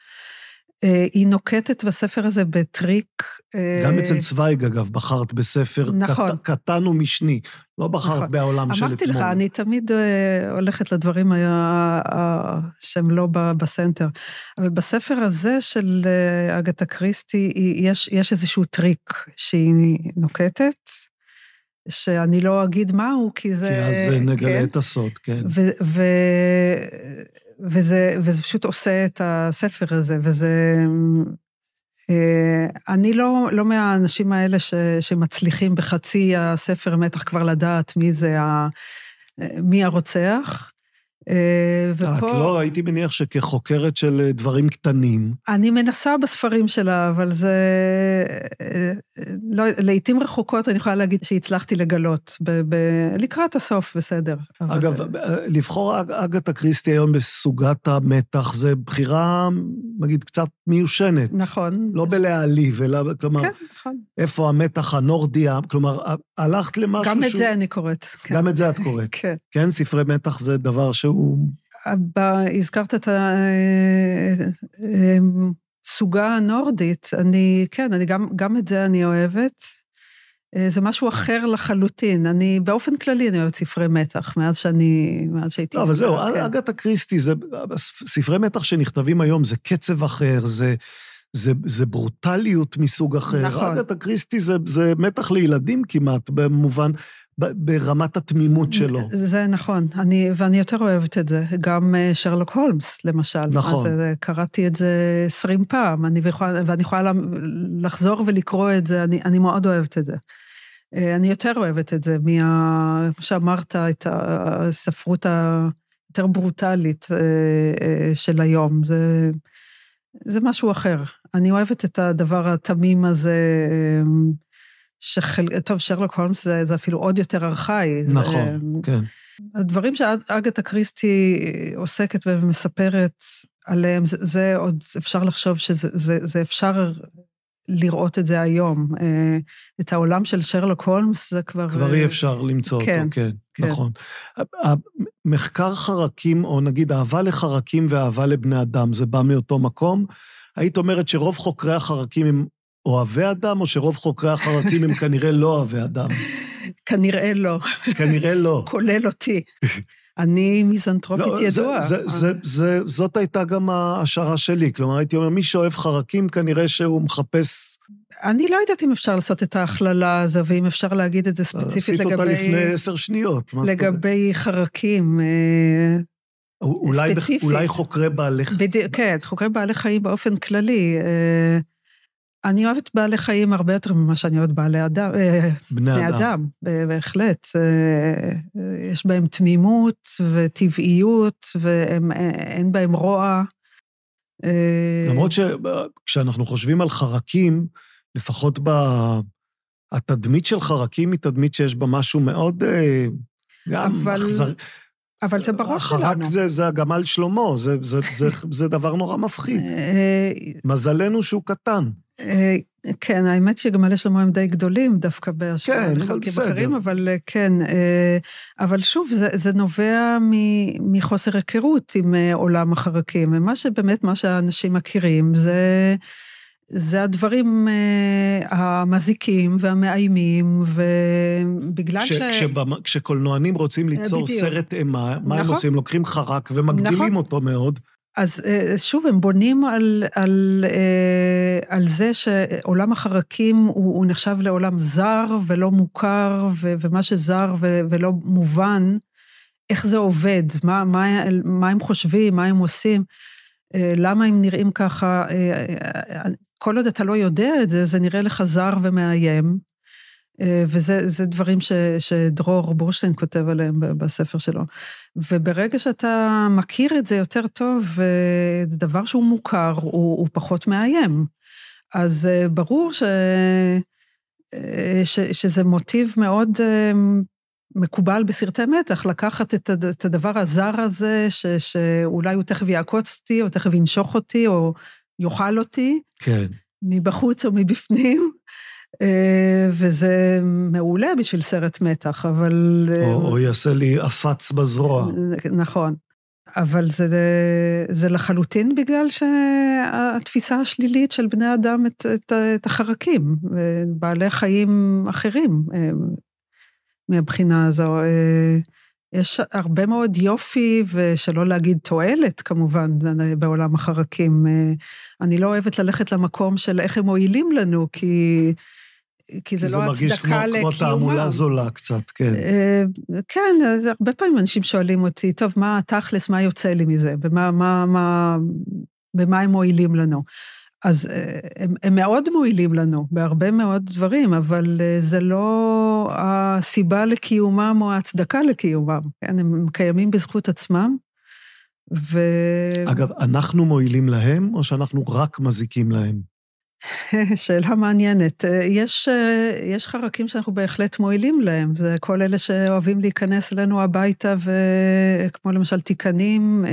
היא נוקטת בספר הזה בטריק... גם אצל צוויג, אגב, בחרת בספר נכון. קט, קטן ומשני. לא בחרת נכון. בעולם של אתמול. אמרתי לך, אני תמיד uh, הולכת לדברים שהם לא ב center. אבל בספר הזה של אגתה קריסטי, יש, יש איזשהו טריק שהיא נוקטת, שאני לא אגיד מהו, כי זה... כי אז נגלה כן, את הסוד, כן. ו, ו, וזה, וזה פשוט עושה את הספר הזה, וזה... אה, אני לא, לא מהאנשים האלה ש, שמצליחים בחצי הספר מתח כבר לדעת מי זה ה... מי הרוצח. אה, ופה... את לא, הייתי מניח שכחוקרת של אה, דברים קטנים. אני מנסה בספרים שלה, אבל זה... אה, לא, לעיתים רחוקות אני יכולה להגיד שהצלחתי לגלות, ב, ב, לקראת הסוף, בסדר. אגב, אבל... לבחור אגתה קריסטי היום בסוגת המתח, זה בחירה, נגיד, קצת מיושנת. נכון. לא בלהעליב, אלא, כלומר, כן, נכון. איפה המתח הנורדי, כלומר, הלכת למשהו גם שהוא... גם את זה אני קוראת. כן. גם את זה את קוראת. כן. כן, ספרי מתח זה דבר שהוא... הזכרת את הסוגה הנורדית, אני, כן, אני גם, גם את זה אני אוהבת. זה משהו אחר לחלוטין. אני, באופן כללי, אני אוהבת ספרי מתח, מאז שאני, מאז שהייתי... לא, אבל זהו, כן. אגתה קריסטי, זה, ספרי מתח שנכתבים היום, זה קצב אחר, זה... זה, זה ברוטליות מסוג אחר. נכון. אגתה קריסטי זה, זה מתח לילדים כמעט, במובן, ברמת התמימות שלו. זה נכון, אני, ואני יותר אוהבת את זה. גם אה, שרלוק הולמס, למשל. נכון. אז אה, קראתי את זה עשרים פעם, אני יכולה, ואני יכולה לחזור ולקרוא את זה, אני, אני מאוד אוהבת את זה. אה, אני יותר אוהבת את זה, מה... כמו שאמרת, את הספרות היותר ברוטלית של היום. זה, זה משהו אחר. אני אוהבת את הדבר התמים הזה. שחל... טוב, שרלוק הולמס זה, זה אפילו עוד יותר ארכאי. נכון, זה... כן. הדברים שאגתה קריסטי עוסקת ומספרת עליהם, זה, זה עוד, אפשר לחשוב שזה זה, זה אפשר לראות את זה היום. אה, את העולם של שרלוק הולמס זה כבר... כבר אי אפשר למצוא כן, אותו, כן, כן, נכון. מחקר חרקים, או נגיד אהבה לחרקים ואהבה לבני אדם, זה בא מאותו מקום? היית אומרת שרוב חוקרי החרקים הם אוהבי אדם, או שרוב חוקרי החרקים הם כנראה לא אוהבי אדם? (laughs) כנראה לא. כנראה לא. (laughs) כולל אותי. אני מיזנטרופית לא, ידועה. זה, זה, זה, זאת הייתה גם ההשערה שלי. כלומר, הייתי אומר, מי שאוהב חרקים, כנראה שהוא מחפש... אני לא יודעת אם אפשר לעשות את ההכללה הזו, ואם אפשר להגיד את זה ספציפית לגבי... עשית אותה לפני עשר שניות. לגבי חרקים. אה, אולי, אולי חוקרי בעלי חיים. כן, חוקרי בעלי חיים באופן כללי. אה, אני אוהבת בעלי חיים הרבה יותר ממה שאני אוהבת בעלי אדם. אה, בני אדם. אדם, בהחלט. אה, יש בהם תמימות וטבעיות, ואין בהם רוע. למרות שכשאנחנו חושבים על חרקים, לפחות ב... התדמית של חרקים היא תדמית שיש בה משהו מאוד... גם אבל... אכזר... אבל זה בראש שלנו. החרק זה, זה הגמל שלמה, זה, זה, זה, זה דבר נורא מפחיד. מזלנו שהוא קטן. אה, כן, האמת שגמלי שלמה הם די גדולים דווקא בהשוואה כן, לחלקים אחרים, אבל אה, כן, אה, אבל שוב, זה, זה נובע מחוסר היכרות עם עולם החרקים. ומה שבאמת, מה שאנשים מכירים זה... זה הדברים uh, המזיקים והמאיימים, ובגלל ש... ש... כשבמ... כשקולנוענים רוצים ליצור בדיוק. סרט אימה, מה נכון. הם עושים? לוקחים חרק ומגדילים נכון. אותו מאוד. אז uh, שוב, הם בונים על, על, uh, על זה שעולם החרקים הוא, הוא נחשב לעולם זר ולא מוכר, ו, ומה שזר ו, ולא מובן, איך זה עובד, מה, מה, מה הם חושבים, מה הם עושים. למה הם נראים ככה, כל עוד אתה לא יודע את זה, זה נראה לך זר ומאיים, אה, וזה דברים ש, שדרור בורשטיין כותב עליהם בספר שלו. וברגע שאתה מכיר את זה יותר טוב, אה, זה דבר שהוא מוכר, הוא, הוא פחות מאיים. אז אה, ברור ש, ש, שזה מוטיב מאוד מקובל בסרטי מתח, לקחת את, את הדבר הזר הזה, ש, שאולי הוא תכף יעקוץ אותי, או תכף ינשוך אותי, או יאכל אותי. כן. מבחוץ או מבפנים, אה, וזה מעולה בשביל סרט מתח, אבל... אה, או, או יעשה לי עפץ בזרוע. נכון. אבל זה, זה לחלוטין בגלל שהתפיסה השלילית של בני אדם את, את, את החרקים, בעלי חיים אחרים אה, מהבחינה הזו. יש הרבה מאוד יופי, ושלא להגיד תועלת, כמובן, בעולם החרקים. אני לא אוהבת ללכת למקום של איך הם מועילים לנו, כי... כי זה, לא הצדקה לקיומם. זה מרגיש כמו תעמולה זולה קצת, כן. אה, כן, אז הרבה פעמים אנשים שואלים אותי, טוב, מה תכלס, מה יוצא לי מזה? במה, מה, מה, במה הם מועילים לנו? אז אה, הם, הם מאוד מועילים לנו בהרבה מאוד דברים, אבל אה, זה לא הסיבה לקיומם או ההצדקה לקיומם. כן, הם קיימים בזכות עצמם, ו... אגב, אנחנו מועילים להם, או שאנחנו רק מזיקים להם? (laughs) שאלה מעניינת. אה, יש, יש חרקים שאנחנו בהחלט מועילים להם, זה כל אלה שאוהבים להיכנס אלינו הביתה, וכמו למשל תיקנים,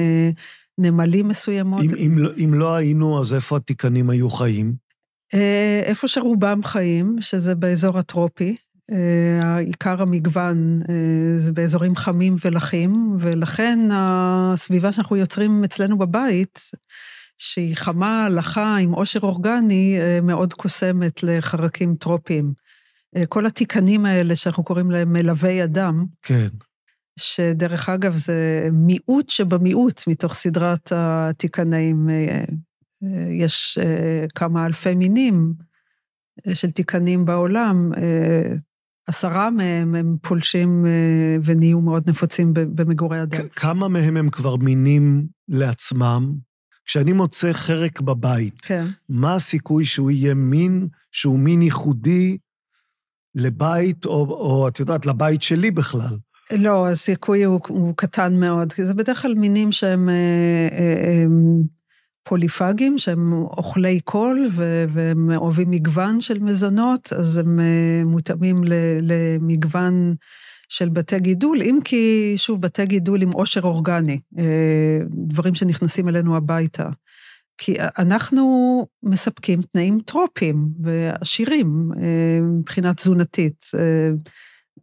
נמלים מסוימות. אם, אם, לא, אם לא היינו, אז איפה התיקנים היו חיים? אה, איפה שרובם חיים, שזה באזור הטרופי. אה, עיקר המגוון אה, זה באזורים חמים ולחים, ולכן הסביבה שאנחנו יוצרים אצלנו בבית, שהיא חמה, לחה, עם עושר אורגני, מאוד קוסמת לחרקים טרופיים. כל התיקנים האלה שאנחנו קוראים להם מלווי אדם, כן. שדרך אגב זה מיעוט שבמיעוט מתוך סדרת התיקנאים. אה, אה, יש אה, כמה אלפי מינים של תיקנים בעולם, עשרה מהם הם פולשים ונהיו מאוד נפוצים במגורי אדם. כמה מהם הם כבר מינים לעצמם? כשאני מוצא חרק בבית, כן. מה הסיכוי שהוא יהיה מין שהוא מין ייחודי לבית, או, או את יודעת, לבית שלי בכלל? לא, הסיכוי הוא, הוא קטן מאוד, כי זה בדרך כלל מינים שהם אה, אה, פוליפגים, שהם אוכלי קול והם אוהבים מגוון של מזונות, אז הם אה, מותאמים למגוון של בתי גידול, אם כי, שוב, בתי גידול עם עושר אורגני, דברים שנכנסים אלינו הביתה. כי אנחנו מספקים תנאים טרופיים ועשירים מבחינה תזונתית.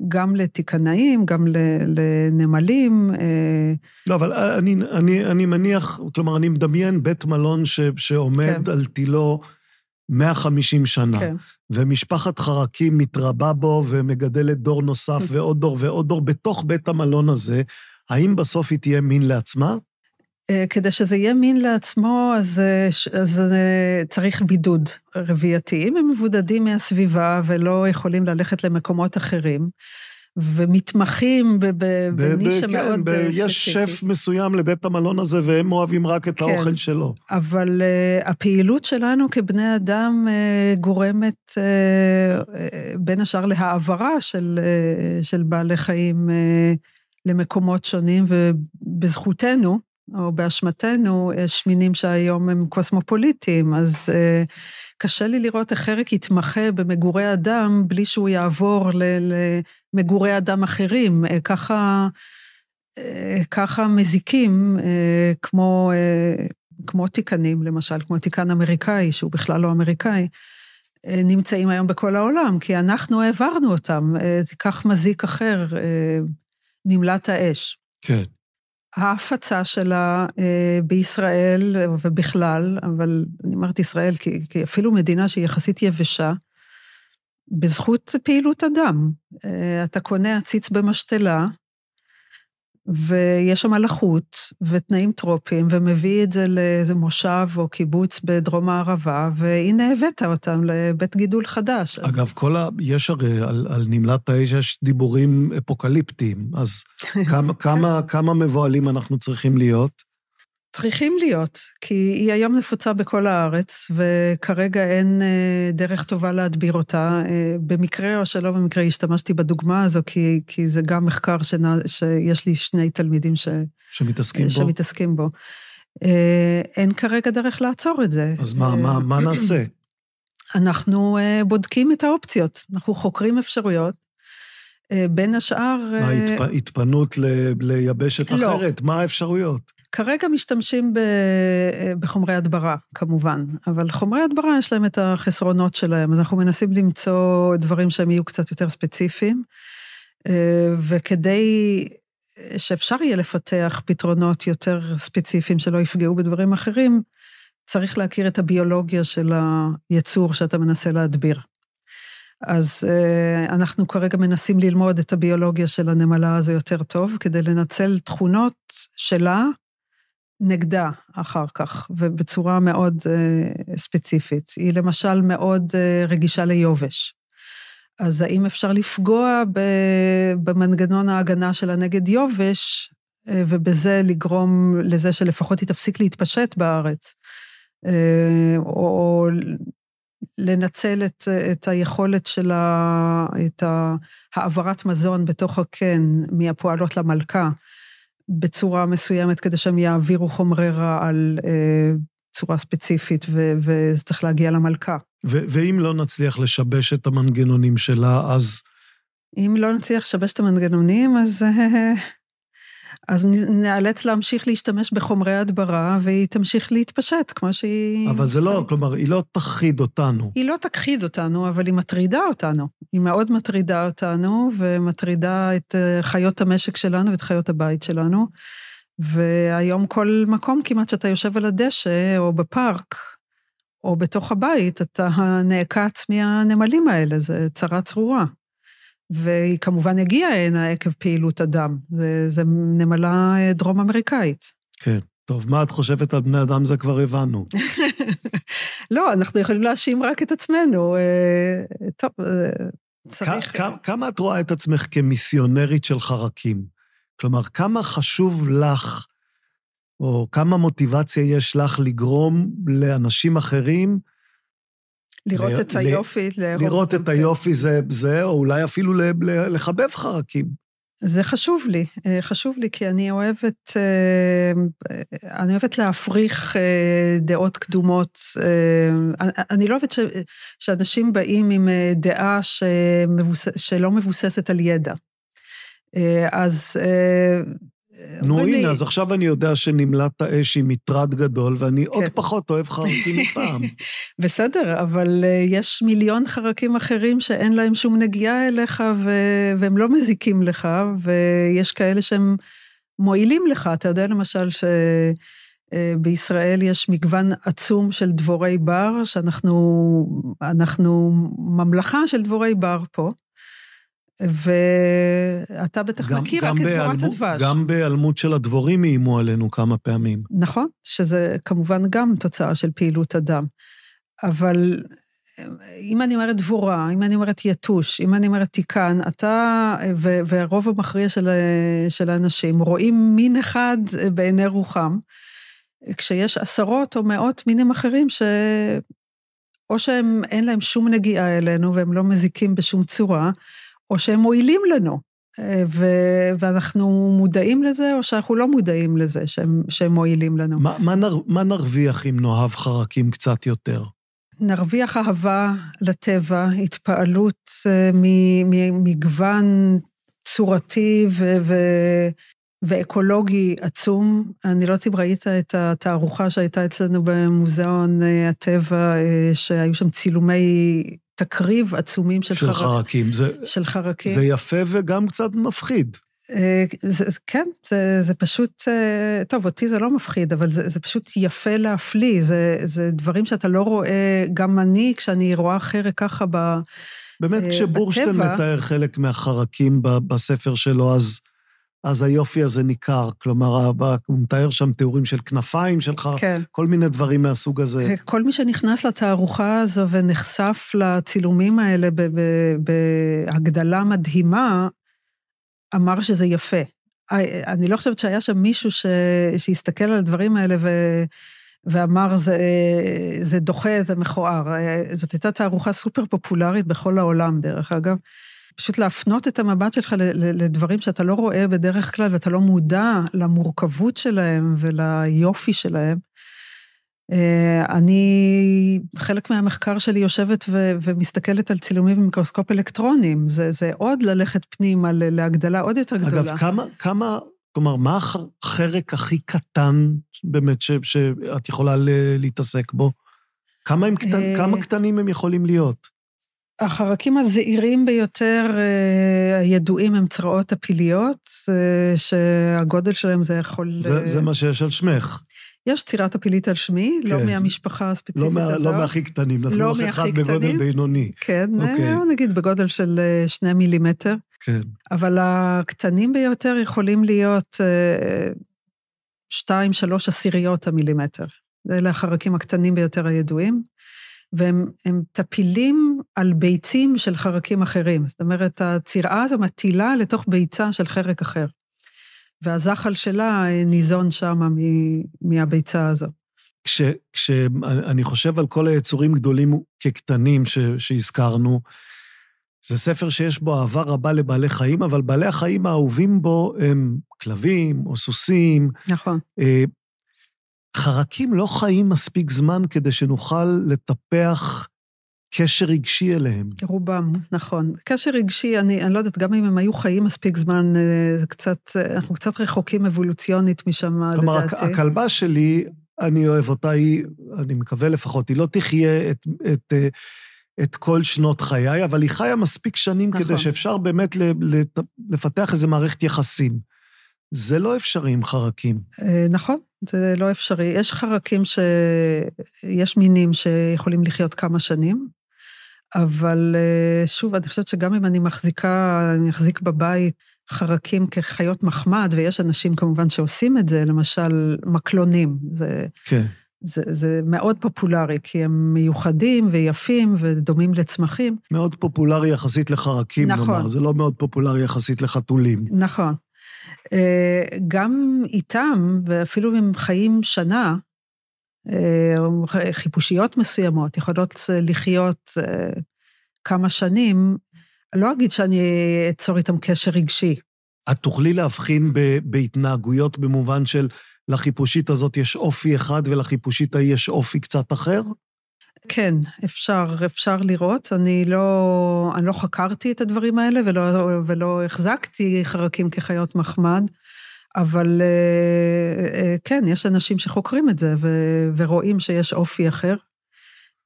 גם לתיקנאים, גם לנמלים. אה, לא, אבל אני, אני, אני מניח, כלומר, אני מדמיין בית מלון ש, שעומד כן. על תילו 150 שנה, כן. ומשפחת חרקים מתרבה בו ומגדלת דור נוסף. (laughs) ועוד דור ועוד דור בתוך בית המלון הזה, האם בסוף היא תהיה מין לעצמה? אה, כדי שזה יהיה מין לעצמו, אז, אה, אז אה, צריך בידוד רבייתי. אם הם מבודדים מהסביבה ולא יכולים ללכת למקומות אחרים, ומתמחים בנישה כן, מאוד ספציפית. יש שף מסוים לבית המלון הזה, והם אוהבים רק את כן, האוכל שלו. אבל uh, הפעילות שלנו כבני אדם uh, גורמת uh, בין השאר להעברה של, uh, של בעלי חיים uh, למקומות שונים, ובזכותנו, או באשמתנו, יש מינים שהיום הם קוסמופוליטיים, אז אה, קשה לי לראות איך חרק יתמחה במגורי אדם בלי שהוא יעבור למגורי אדם אחרים. אה, ככה, אה, ככה מזיקים, כמו, כמו תיקנים, למשל, כמו תיקן אמריקאי, שהוא בכלל לא אמריקאי, נמצאים היום בכל העולם, כי אנחנו העברנו אותם. תיקח מזיק אחר, נמלט האש. כן. ההפצה שלה אה, בישראל ובכלל, אבל אני אומרת ישראל כי, כי אפילו מדינה שהיא יחסית יבשה, בזכות פעילות אדם. אה, אתה קונה עציץ במשתלה, ויש שם לחות ותנאים טרופיים, ומביא את זה לאיזה מושב או קיבוץ בדרום הערבה, והנה הבאת אותם לבית גידול חדש. אגב, כל ה... יש הרי על, על נמלת האש יש דיבורים אפוקליפטיים, אז (laughs) כמה, כמה, כמה מבוהלים אנחנו צריכים להיות? צריכים להיות, כי היא היום נפוצה בכל הארץ, וכרגע אין אה, דרך טובה להדביר אותה. אה, במקרה או שלא במקרה השתמשתי בדוגמה הזו, כי, כי זה גם מחקר שנע, שיש לי שני תלמידים ש, שמתעסקים, שמתעסקים בו. בו. אה, אין כרגע דרך לעצור את זה. אז מה, מה, מה נעשה? אנחנו בודקים את האופציות, אנחנו חוקרים אפשרויות. בין השאר... מה, התפ... התפנות ל... ליבשת לא. אחרת? מה האפשרויות? כרגע משתמשים ב, בחומרי הדברה, כמובן, אבל חומרי הדברה יש להם את החסרונות שלהם, אז אנחנו מנסים למצוא דברים שהם יהיו קצת יותר ספציפיים, אה, וכדי שאפשר יהיה לפתח פתרונות יותר ספציפיים שלא יפגעו בדברים אחרים, צריך להכיר את הביולוגיה של היצור שאתה מנסה להדביר. אז uh, אנחנו כרגע מנסים ללמוד את הביולוגיה של הנמלה הזו יותר טוב, כדי לנצל תכונות שלה נגדה אחר כך, ובצורה מאוד uh, ספציפית. היא למשל מאוד uh, רגישה ליובש. אז האם אפשר לפגוע במנגנון ההגנה שלה נגד יובש, uh, ובזה לגרום לזה שלפחות היא תפסיק להתפשט בארץ? uh, או לנצל את, את היכולת שלה, את העברת מזון בתוך הקן מהפועלות למלכה, בצורה מסוימת כדי שהם יעבירו חומרי רעל אה, צורה ספציפית, וזה צריך להגיע למלכה. ואם לא נצליח לשבש את המנגנונים שלה, אז... אם לא נצליח לשבש את המנגנונים, אז... אז נאלץ להמשיך להשתמש בחומרי הדברה, והיא תמשיך להתפשט, כמו שהיא... אבל זה לא, כלומר, היא לא תכחיד אותנו. היא לא תכחיד אותנו, אבל היא מטרידה אותנו. היא מאוד מטרידה אותנו, ומטרידה את אה, חיות המשק שלנו ואת חיות הבית שלנו. והיום כל מקום כמעט שאתה יושב על הדשא, או בפארק, או בתוך הבית, אתה נעקץ מהנמלים האלה, זה צרה צרורה. והיא כמובן הגיעה הנה עקב פעילות אדם. זה, זה נמלה אה, דרום אמריקאית. כן. טוב, מה את חושבת על בני אדם זה כבר הבנו. (laughs) לא, אנחנו יכולים להאשים רק את עצמנו. אה, טוב, אה, צריך... כמה, כמה את רואה את עצמך כמיסיונרית של חרקים? כלומר, כמה חשוב לך, או כמה מוטיבציה יש לך לגרום לאנשים אחרים לראות ל- את היופי, לאהוב. לראות את היופי זה, זה, או אולי אפילו לחבב חרקים. זה חשוב לי, אה, חשוב לי, כי אני אוהבת, אה, אני אוהבת להפריך אה, דעות קדומות. אני לא אוהבת ש, שאנשים באים עם דעה שמבוס, שלא מבוססת על ידע. אז נו, הנה, לי... אז עכשיו אני יודע שנמלט האש היא מטרד גדול, ואני כן. עוד פחות אוהב חרקים (laughs) מפעם. בסדר, אבל uh, יש מיליון חרקים אחרים שאין להם שום נגיעה אליך, ו... והם לא מזיקים לך, ויש כאלה שהם מועילים לך. אתה יודע למשל ש... uh, בישראל יש מגוון עצום של דבורי בר, שאנחנו אנחנו ממלכה של דבורי בר פה. ואתה בטח גם, מכיר גם רק את דבורת הדבש. גם בהיעלמות של הדבורים איימו עלינו כמה פעמים. נכון, שזה כמובן גם תוצאה של פעילות אדם. אבל אם אני אומרת דבורה, אם אני אומרת יתוש, אם אני אומרת תיקן, אתה והרוב המכריע של, של האנשים רואים מין אחד בעיני רוחם, כשיש עשרות או מאות מינים אחרים ש... או שהם, אין להם שום נגיעה אלינו והם לא מזיקים בשום צורה, או שהם מועילים לנו, אה, ו- ואנחנו מודעים לזה, או שאנחנו לא מודעים לזה שהם, שהם מועילים לנו. מה, מה, נר, מה נרוויח אם נאהב חרקים קצת יותר? נרוויח אהבה לטבע, התפעלות אה, ממגוון צורתי ו- ו- ואקולוגי עצום. אני לא יודעת אם ראית את התערוכה שהייתה אצלנו במוזיאון אה, הטבע, שהיו שם צילומי תקריב עצומים של, של חרקים. חרקים. זה, של חרקים. זה יפה וגם קצת מפחיד. זה, כן, זה, זה פשוט, טוב, אותי זה לא מפחיד, אבל זה, זה פשוט יפה להפליא, זה, זה דברים שאתה לא רואה, גם אני, כשאני רואה חרק ככה ב, באמת, כשבורשטיין מתאר חלק מהחרקים בספר שלו, אז... אז היופי הזה ניכר. כלומר, הוא מתאר שם תיאורים של כנפיים שלך, כן. כל מיני דברים מהסוג הזה. כל מי שנכנס לתערוכה הזו ונחשף לצילומים האלה בהגדלה מדהימה, אמר שזה יפה. אני לא חושבת שהיה שם מישהו ש... שהסתכל על הדברים האלה ו... ואמר, זה, זה דוחה, זה מכוער. זאת הייתה תערוכה סופר פופולרית בכל העולם, דרך אגב. פשוט להפנות את המבט שלך לדברים שאתה לא רואה בדרך כלל ואתה לא מודע למורכבות שלהם וליופי שלהם. אה, אני, חלק מהמחקר שלי יושבת ו, ומסתכלת על צילומים במיקרוסקופ אלקטרונים. זה, זה עוד ללכת פנימה להגדלה עוד יותר גדולה. אגב, כמה, כמה, כלומר, מה החרק הכי קטן באמת ש, שאת יכולה להתעסק בו? כמה, הם קטנ, אה, כמה קטנים הם יכולים להיות? החרקים הזעירים ביותר אה, הידועים הם צרעות הפיליות, אה, שהגודל שלהם זה יכול... זה, זה מה שיש על שמך. יש צירת הפילית על שמי, לא כן. לא מהמשפחה הספציפית לא מה, הזאת. לא מהכי קטנים, נתנו לא לך אחד בגודל בינוני. כן, אוקיי. נגיד בגודל של שני מילימטר. כן. אבל הקטנים ביותר יכולים להיות שתיים, שלוש עשיריות המילימטר. אלה החרקים הקטנים ביותר הידועים. והם טפילים על ביצים של חרקים אחרים. זאת אומרת, הצירה הזו מטילה לתוך ביצה של חרק אחר. והזחל שלה ניזון שם מהביצה הזו. כשאני חושב על כל היצורים גדולים כקטנים ש, שהזכרנו, זה ספר שיש בו אהבה רבה לבעלי חיים, אבל בעלי החיים האהובים בו הם כלבים או סוסים. נכון. חרקים לא חיים מספיק זמן כדי שנוכל לטפח קשר רגשי אליהם. רובם, נכון. קשר רגשי, אני, אני לא יודעת, גם אם הם היו חיים מספיק זמן, אה, זה קצת, אה, אנחנו קצת רחוקים אבולוציונית משם, לדעתי. כלומר, הכלבה שלי, אני אוהב אותה, היא, אני מקווה לפחות, היא לא תחיה את, את, אה, את כל שנות חיי, אבל היא חיה מספיק שנים נכון. כדי שאפשר באמת לפתח איזו מערכת יחסים. זה לא אפשרי עם חרקים. נכון, זה לא אפשרי. יש חרקים ש... יש מינים שיכולים לחיות כמה שנים, אבל אה, שוב, אני חושבת שגם אם אני מחזיקה, אני אחזיק בבית חרקים כחיות מחמד, ויש אנשים כמובן שעושים את זה, למשל מקלונים. זה, כן. זה, זה מאוד פופולרי, כי הם מיוחדים ויפים ודומים לצמחים. מאוד פופולרי יחסית לחרקים, נכון. נאמר, זה לא מאוד פופולרי יחסית לחתולים. נכון. אה, גם איתם, ואפילו אם הם חיים שנה, אה, חיפושיות מסוימות יכולות לחיות אה, כמה שנים, לא אגיד שאני אצור איתם קשר רגשי. את תוכלי להבחין בהתנהגויות במובן של לחיפושית הזאת יש אופי אחד ולחיפושית ההיא יש אופי קצת אחר? כן, אפשר, אפשר לראות. אני לא, אני לא חקרתי את הדברים האלה ולא, ולא החזקתי חרקים כחיות מחמד, אבל אה, אה, כן, יש אנשים שחוקרים את זה ו, ורואים שיש אופי אחר.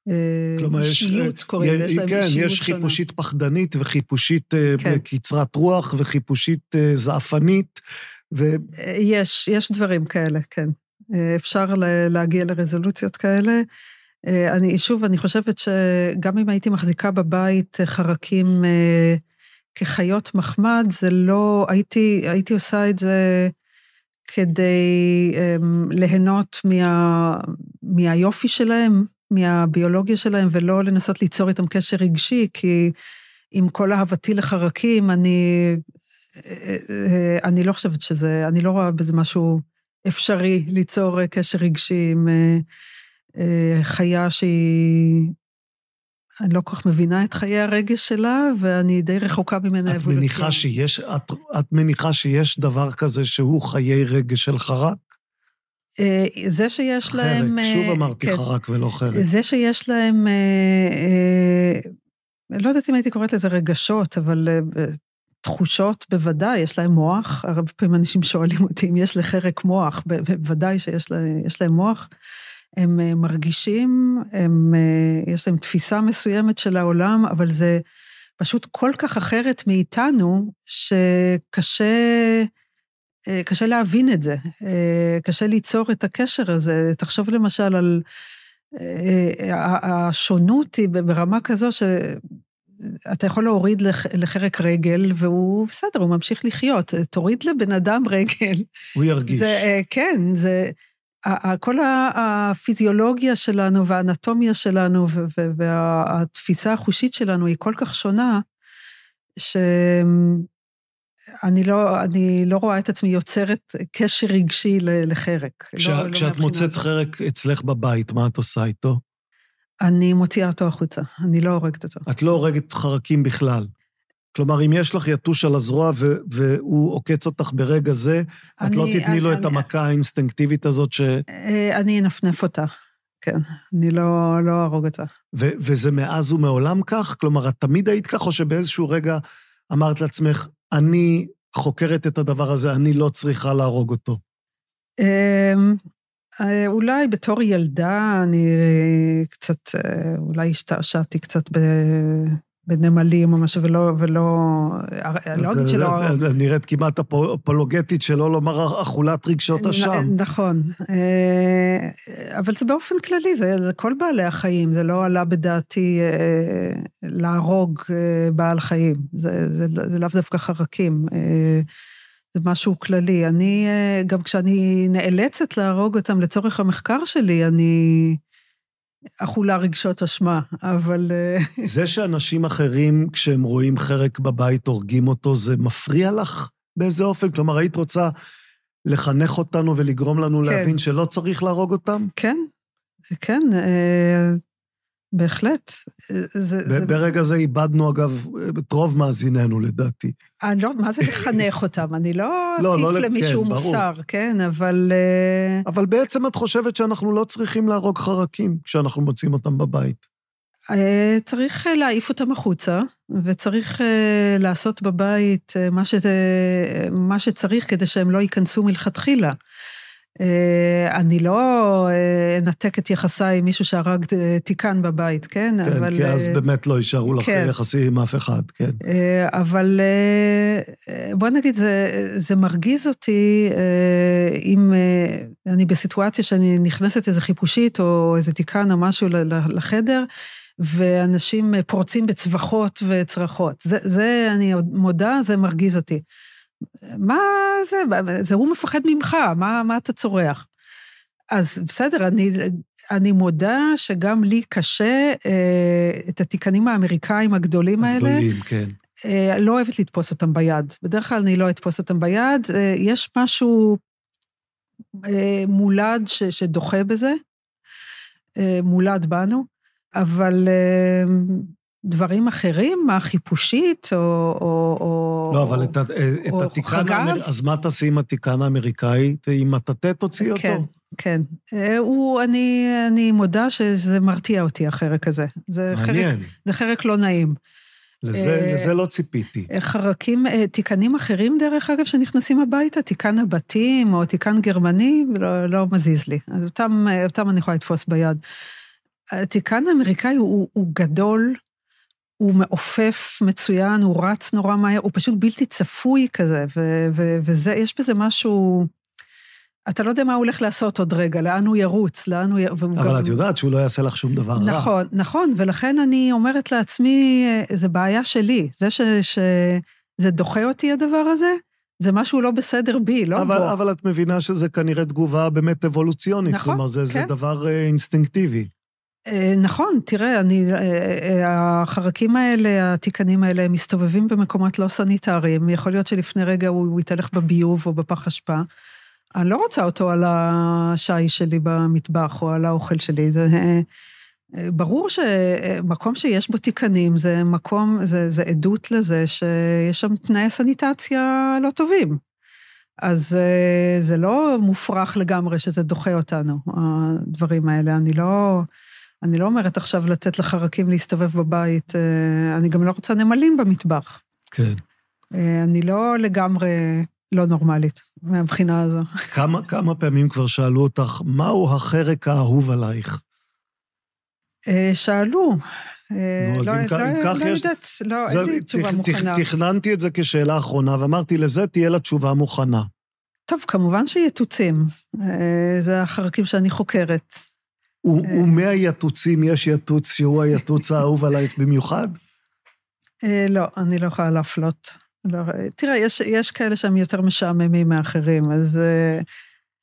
אה, כלומר, אישיות קוראים לזה, יש להם כן, אישיות יש חיפושית פחדנית וחיפושית כן. קצרת רוח וחיפושית זעפנית. ו... יש, יש דברים כאלה, כן. אפשר להגיע לרזולוציות כאלה. אה, אני, שוב, אני חושבת שגם אם הייתי מחזיקה בבית חרקים אה, כחיות מחמד, זה לא, הייתי, הייתי עושה את זה כדי אמ, ליהנות מה, מהיופי שלהם, מהביולוגיה שלהם, ולא לנסות ליצור איתם קשר רגשי, כי עם כל אהבתי לחרקים, אני, אה, אני לא חושבת שזה, אני לא רואה בזה משהו אפשרי ליצור קשר רגשי עם... אה, חיה שהיא... אני לא כל כך מבינה את חיי הרגש שלה, ואני די רחוקה ממנה. את מניחה שיש, את, את מניחה שיש דבר כזה שהוא חיי רגש של חרק? אה, זה שיש חרק, להם... חרק, שוב אה, אמרתי כן, חרק ולא חרק. זה שיש להם, לא יודעת אם הייתי קוראת לזה רגשות, אבל תחושות בוודאי, יש להם מוח. הרבה פעמים אנשים שואלים אותי אם יש לחרק מוח, בוודאי שיש להם, להם מוח. הם אה, מרגישים, הם, אה, יש להם תפיסה מסוימת של העולם, אבל זה פשוט כל כך אחרת מאיתנו, שקשה אה, קשה להבין את זה, קשה ליצור את הקשר הזה. תחשוב למשל על השונות היא ברמה כזו ש... אתה יכול להוריד לחרק רגל, והוא בסדר, הוא ממשיך לחיות. תוריד לבן אדם רגל. הוא ירגיש. זה, כן, זה... כל הפיזיולוגיה שלנו והאנטומיה שלנו והתפיסה החושית שלנו היא כל כך שונה, שאני לא, אני לא רואה את עצמי יוצרת קשר רגשי לחרק. כש, לא, כשאת לא מוצאת חרק אצלך בבית, מה את עושה איתו? אני מוציאה אותו החוצה, אני לא הורגת אותו. את לא הורגת חרקים בכלל. כלומר, אם יש לך יתוש על הזרוע והוא עוקץ אותך ברגע זה, אני, את לא תתני אני, לו אני, את המכה האינסטינקטיבית הזאת ש... אה, אני אנפנף אותה, כן. אני לא, לא אהרוג אותה. ו- וזה מאז ומעולם כך? כלומר, את תמיד היית כך, או שבאיזשהו רגע אמרת לעצמך, אני חוקרת את הדבר הזה, אני לא צריכה להרוג אותו? אמ, אה, אולי בתור ילדה אני קצת, אה, אולי השתעשעתי קצת ב... בנמלים או משהו, ולא, ולא, לא אגיד שלא... נראית כמעט אפולוגטית, שלא לומר אכולת רגשות אשם. נכון, אה, אבל זה באופן כללי, זה, כל בעלי החיים, זה לא עלה בדעתי להרוג בעל חיים, זה, זה, זה לאו דווקא חרקים. זה משהו כללי. אני, אה, גם כשאני נאלצת להרוג אותם לצורך המחקר שלי, אני אכולה רגשות אשמה, אבל... אה, (laughs) זה שאנשים אחרים, כשהם רואים חרק בבית, הורגים אותו, זה מפריע לך באיזה אופן? כלומר, היית רוצה לחנך אותנו ולגרום לנו כן. להבין שלא צריך להרוג אותם? כן, כן. אה, בהחלט. זה, זה... ברגע זה איבדנו, אגב, את רוב מאזיננו, לדעתי. אני לא, מה זה לחנך אותם? אני לא לא, אטיף לא, למישהו כן, מוסר, ברור. כן, אבל... אה, אבל בעצם את חושבת שאנחנו לא צריכים להרוג חרקים כשאנחנו מוצאים אותם בבית. אה, צריך אה, להעיף אותם החוצה, וצריך לעשות בבית מה, ש... מה שצריך כדי שהם לא ייכנסו מלכתחילה. אה, אני לא אה, אנתק את יחסיי עם מישהו שהרג אה, תיקן בבית, כן? כן, אבל, כי אז באמת לא יישארו לך כן. יחסים עם אף אחד, כן. אבל בוא נגיד, זה, זה מרגיז אותי אם אני בסיטואציה שאני נכנסת איזה חיפושית או איזה תיקן או משהו לחדר, ואנשים פורצים בצווחות וצרחות. זה, זה, אני מודה, זה מרגיז אותי. מה זה, זה הוא מפחד ממך, מה, מה אתה צורח? אז בסדר, אני, אני מודה שגם לי קשה אה, את התיקנים האמריקאים הגדולים, הגדולים האלה. הגדולים, כן. אה, לא אוהבת לתפוס אותם ביד. בדרך כלל אני לא אתפוס אותם ביד. אה, יש משהו אה, מולד ש, שדוחה בזה, אה, מולד בנו, אבל... אה, דברים אחרים, מה חיפושית, או... או לא, אבל את, את התיקן, האמר... אז מה תעשי עם התיקן האמריקאי? עם מטאטא תוציאי כן, אותו? כן, כן. הוא, אני, אני מודה שזה מרתיע אותי, החרק הזה. זה מעניין. חרק, זה חרק לא נעים. לזה, אה, לזה לא ציפיתי. חרקים, אה, תיקנים אחרים, דרך אגב, שנכנסים הביתה, תיקן הבתים או תיקן גרמני, לא, לא מזיז לי. אז אותם, אותם אני יכולה לתפוס ביד. התיקן האמריקאי הוא, הוא גדול, הוא מעופף מצוין, הוא רץ נורא מהר, הוא פשוט בלתי צפוי כזה, ו- ו- וזה, יש בזה משהו... אתה לא יודע מה הוא הולך לעשות עוד רגע, לאן הוא ירוץ, לאן הוא... י... אבל גם... את יודעת שהוא לא יעשה לך שום דבר נכון, רע. נכון, נכון, ולכן אני אומרת לעצמי, זה בעיה שלי. זה ש... שזה דוחה אותי הדבר הזה, זה משהו לא בסדר בי, לא אבל, בו. אבל את מבינה שזה כנראה תגובה באמת אבולוציונית. נכון, כלומר, זה, כן. זה דבר אה, אינסטינקטיבי. אה, נכון, תראה, אני, אה, אה, החרקים האלה, התיקנים האלה, הם מסתובבים במקומות לא סניטריים. יכול להיות שלפני רגע הוא, יתהלך בביוב או בפח אשפה. אני לא רוצה אותו על השי שלי במטבח או על האוכל שלי. זה, ברור שמקום שיש בו תיקנים זה מקום, זה, זה עדות לזה שיש שם תנאי סניטציה לא טובים. אז זה לא מופרך לגמרי שזה דוחה אותנו, הדברים האלה. אני לא... אני לא אומרת עכשיו לתת לחרקים להסתובב בבית, אה, אני גם לא רוצה נמלים במטבח. כן. אה, אני לא לגמרי לא נורמלית מהבחינה הזו. כמה, כמה פעמים כבר שאלו אותך, מהו החרק האהוב עלייך? אה, שאלו, נו, אז לא, אם לא, אם כך לא יש- לא, אין לי תשובה מוכנה. תכ- תכננתי את זה כשאלה אחרונה, ואמרתי, לזה תהיה לה תשובה מוכנה. טוב, כמובן שיתוצים. זה החרקים שאני חוקרת. ו- אה. ומהיתוצים יש יתוץ שהוא היתוץ האהוב עלייך במיוחד? אה, לא, אני לא יכולה להפלות. לא, אה, תראה, יש, יש כאלה שהם יותר משעממים מאחרים, אז אה,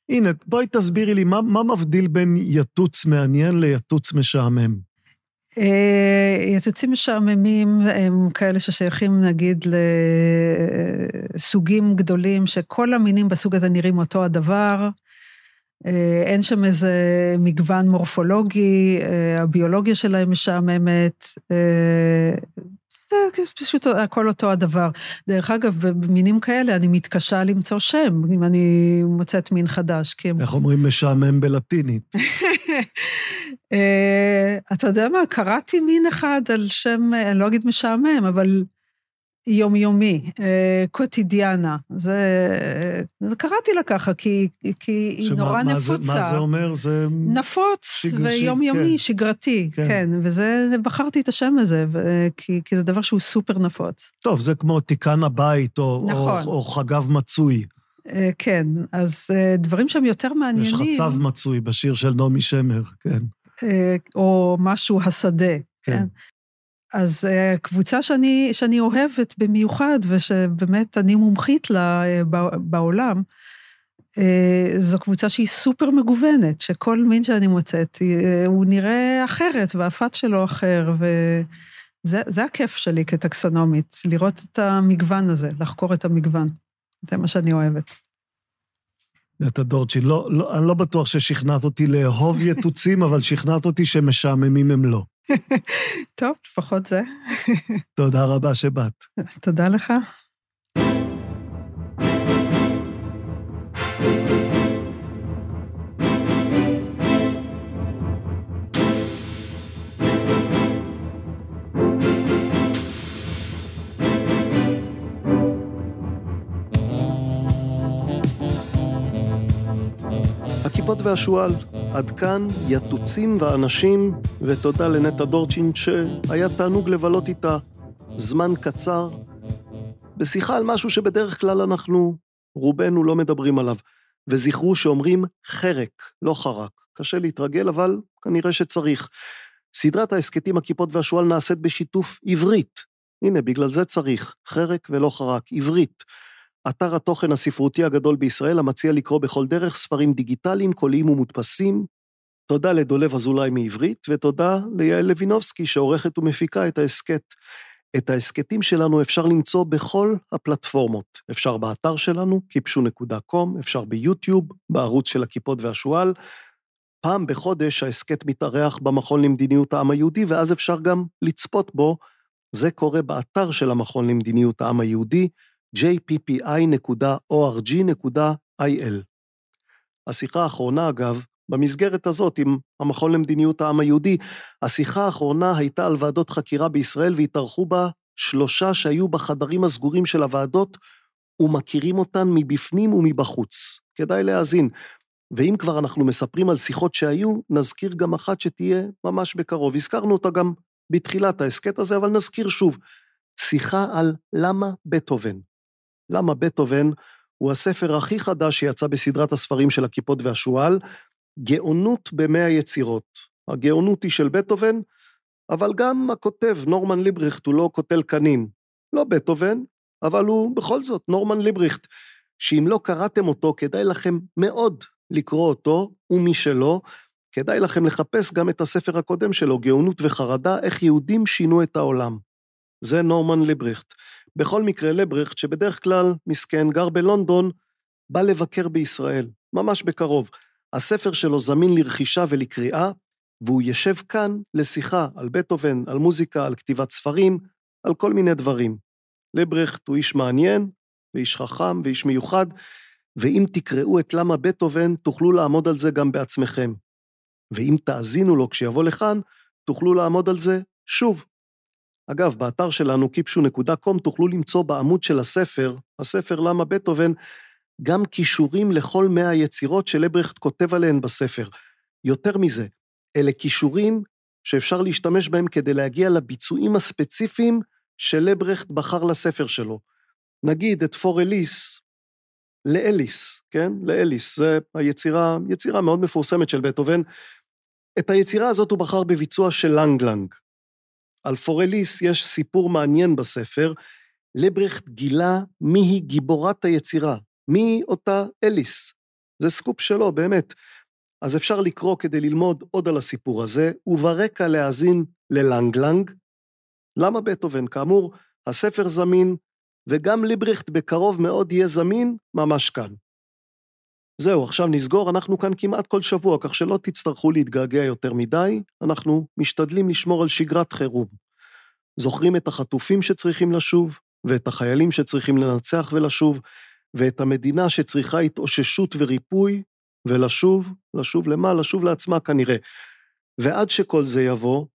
הנה, בואי תסבירי לי, מה, מה מבדיל בין יתוץ מעניין ליתוץ משעמם? יתוצים משעממים הם כאלה ששייכים נגיד לסוגים גדולים, שכל המינים בסוג הזה נראים אותו הדבר. אה, אין שם איזה מגוון מורפולוגי, אה, הביולוגיה שלהם משעממת. אה, זה פשוט הכל אותו הדבר. דרך אגב, במינים כאלה אני מתקשה למצוא שם, אם אני מוצאת מין חדש, כי הם איך אומרים משעמם בלטינית? (laughs) אתה יודע מה, קראתי מין אחד על שם, אני לא אגיד משעמם, אבל יומיומי, אה, קוטידיאנה. זה, זה קראתי לה ככה, כי, כי היא שמה- נורא מה זה- נפוצה. מה זה אומר? זה... נפוץ ויומיומי, כן. שגרתי, כן. כן. וזה, בחרתי את השם הזה, ו- כי, כי זה דבר שהוא סופר נפוץ. טוב, זה כמו תיקן הבית, או, נכון. או, או חגב מצוי. אה, כן, אז אה, דברים שהם יותר יש מעניינים, חצב מצוי בשיר של נעמי שמר, כן. אה, או משהו השדה, כן. כן. אז אה, קבוצה שאני, שאני אוהבת במיוחד, ושבאמת אני מומחית לה אה, בעולם, אה, זו קבוצה שהיא סופר מגוונת, שכל מין שאני מוצאת, הוא נראה אחרת, והפת שלו אחר, וזה זה הכיף שלי כטקסונומית, לראות את המגוון הזה, לחקור את המגוון. זה מה שאני אוהבת. נטע דורצ'ין, לא, לא, אני לא בטוח ששכנעת אותי לאהוב יתוצים, אבל שכנעת אותי שמשעממים הם לא. טוב, לפחות זה. תודה רבה שבאת. תודה לך. הכיפות והשועל, עד כאן יתוצים ואנשים, ותודה לנטע דורצ'ין שהיה תענוג לבלות איתה זמן קצר, בשיחה על משהו שבדרך כלל אנחנו, רובנו לא מדברים עליו. וזכרו שאומרים חרק, לא חרק. קשה להתרגל, אבל כנראה שצריך. סדרת ההסכתים הכיפות והשועל נעשית בשיתוף עברית. הנה, בגלל זה צריך, חרק ולא חרק, עברית. אתר התוכן הספרותי הגדול בישראל המציע לקרוא בכל דרך ספרים דיגיטליים, קוליים ומודפסים. תודה לדולב אזולאי מעברית, ותודה ליעל לוינובסקי שעורכת ומפיקה את ההסכת. את ההסכתים שלנו אפשר למצוא בכל הפלטפורמות. אפשר באתר שלנו, kipshu.com, אפשר ביוטיוב, בערוץ של הכיפות והשועל. פעם בחודש ההסכת מתארח במכון למדיניות העם היהודי, ואז אפשר גם לצפות בו. זה קורה באתר של המכון למדיניות העם היהודי, jppi.org.il. השיחה האחרונה, אגב, במסגרת הזאת עם המכון למדיניות העם היהודי, השיחה האחרונה הייתה על ועדות חקירה בישראל והתארחו בה שלושה שהיו בחדרים הסגורים של הוועדות ומכירים אותן מבפנים ומבחוץ. כדאי להאזין. ואם כבר אנחנו מספרים על שיחות שהיו, נזכיר גם אחת שתהיה ממש בקרוב. הזכרנו אותה גם בתחילת ההסכת הזה, אבל נזכיר שוב. שיחה על למה בטהובן. למה בטהובן הוא הספר הכי חדש שיצא בסדרת הספרים של הכיפות והשועל, גאונות במאה היצירות. הגאונות היא של בטהובן, אבל גם הכותב, נורמן ליבריכט, הוא לא קוטל קנים. לא בטהובן, אבל הוא בכל זאת נורמן ליבריכט, שאם לא קראתם אותו, כדאי לכם מאוד לקרוא אותו, ומי שלא, כדאי לכם לחפש גם את הספר הקודם שלו, גאונות וחרדה, איך יהודים שינו את העולם. זה נורמן ליבריכט. בכל מקרה, ליבריכט, שבדרך כלל מסכן, גר בלונדון, בא לבקר בישראל, ממש בקרוב. הספר שלו זמין לרכישה ולקריאה, והוא יושב כאן לשיחה על בטהובן, על מוזיקה, על כתיבת ספרים, על כל מיני דברים. ליבריכט הוא איש מעניין, ואיש חכם, ואיש מיוחד, ואם תקראו את למה בטהובן, תוכלו לעמוד על זה גם בעצמכם. ואם תאזינו לו כשיבוא לכאן, תוכלו לעמוד על זה שוב. אגב, באתר שלנו, kipshu.com, תוכלו למצוא בעמוד של הספר, הספר למה בטהובן, גם כישורים לכל מאה היצירות שלברכט כותב עליהן בספר. יותר מזה, אלה כישורים שאפשר להשתמש בהם כדי להגיע לביצועים הספציפיים שלברכט בחר לספר שלו. נגיד את פור אליס לאליס, כן? לאליס, זה היצירה, יצירה מאוד מפורסמת של בטהובן. את היצירה הזאת הוא בחר בביצוע של לנגלנג. על Für Elise יש סיפור מעניין בספר. ליברכט גילה מי היא גיבורת היצירה, מי אותה אליס. זה סקופ שלו, באמת. אז אפשר לקרוא כדי ללמוד עוד על הסיפור הזה, וברקע להאזין ללנגלנג. למה בטהובן? כאמור, הספר זמין, וגם ליברכט בקרוב מאוד יהיה זמין ממש כאן. זהו, עכשיו נסגור, אנחנו כאן כמעט כל שבוע, כך שלא תצטרכו להתגעגע יותר מדי, אנחנו משתדלים לשמור על שגרת חירום. זוכרים את החטופים שצריכים לשוב, ואת החיילים שצריכים לנצח ולשוב, ואת המדינה שצריכה התאוששות וריפוי, ולשוב, לשוב למה? לשוב לעצמה כנראה. ועד שכל זה יבוא,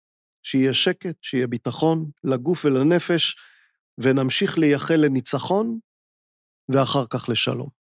שיהיה שקט, שיהיה ביטחון, לגוף ולנפש, ונמשיך לייחל לניצחון, ואחר כך לשלום.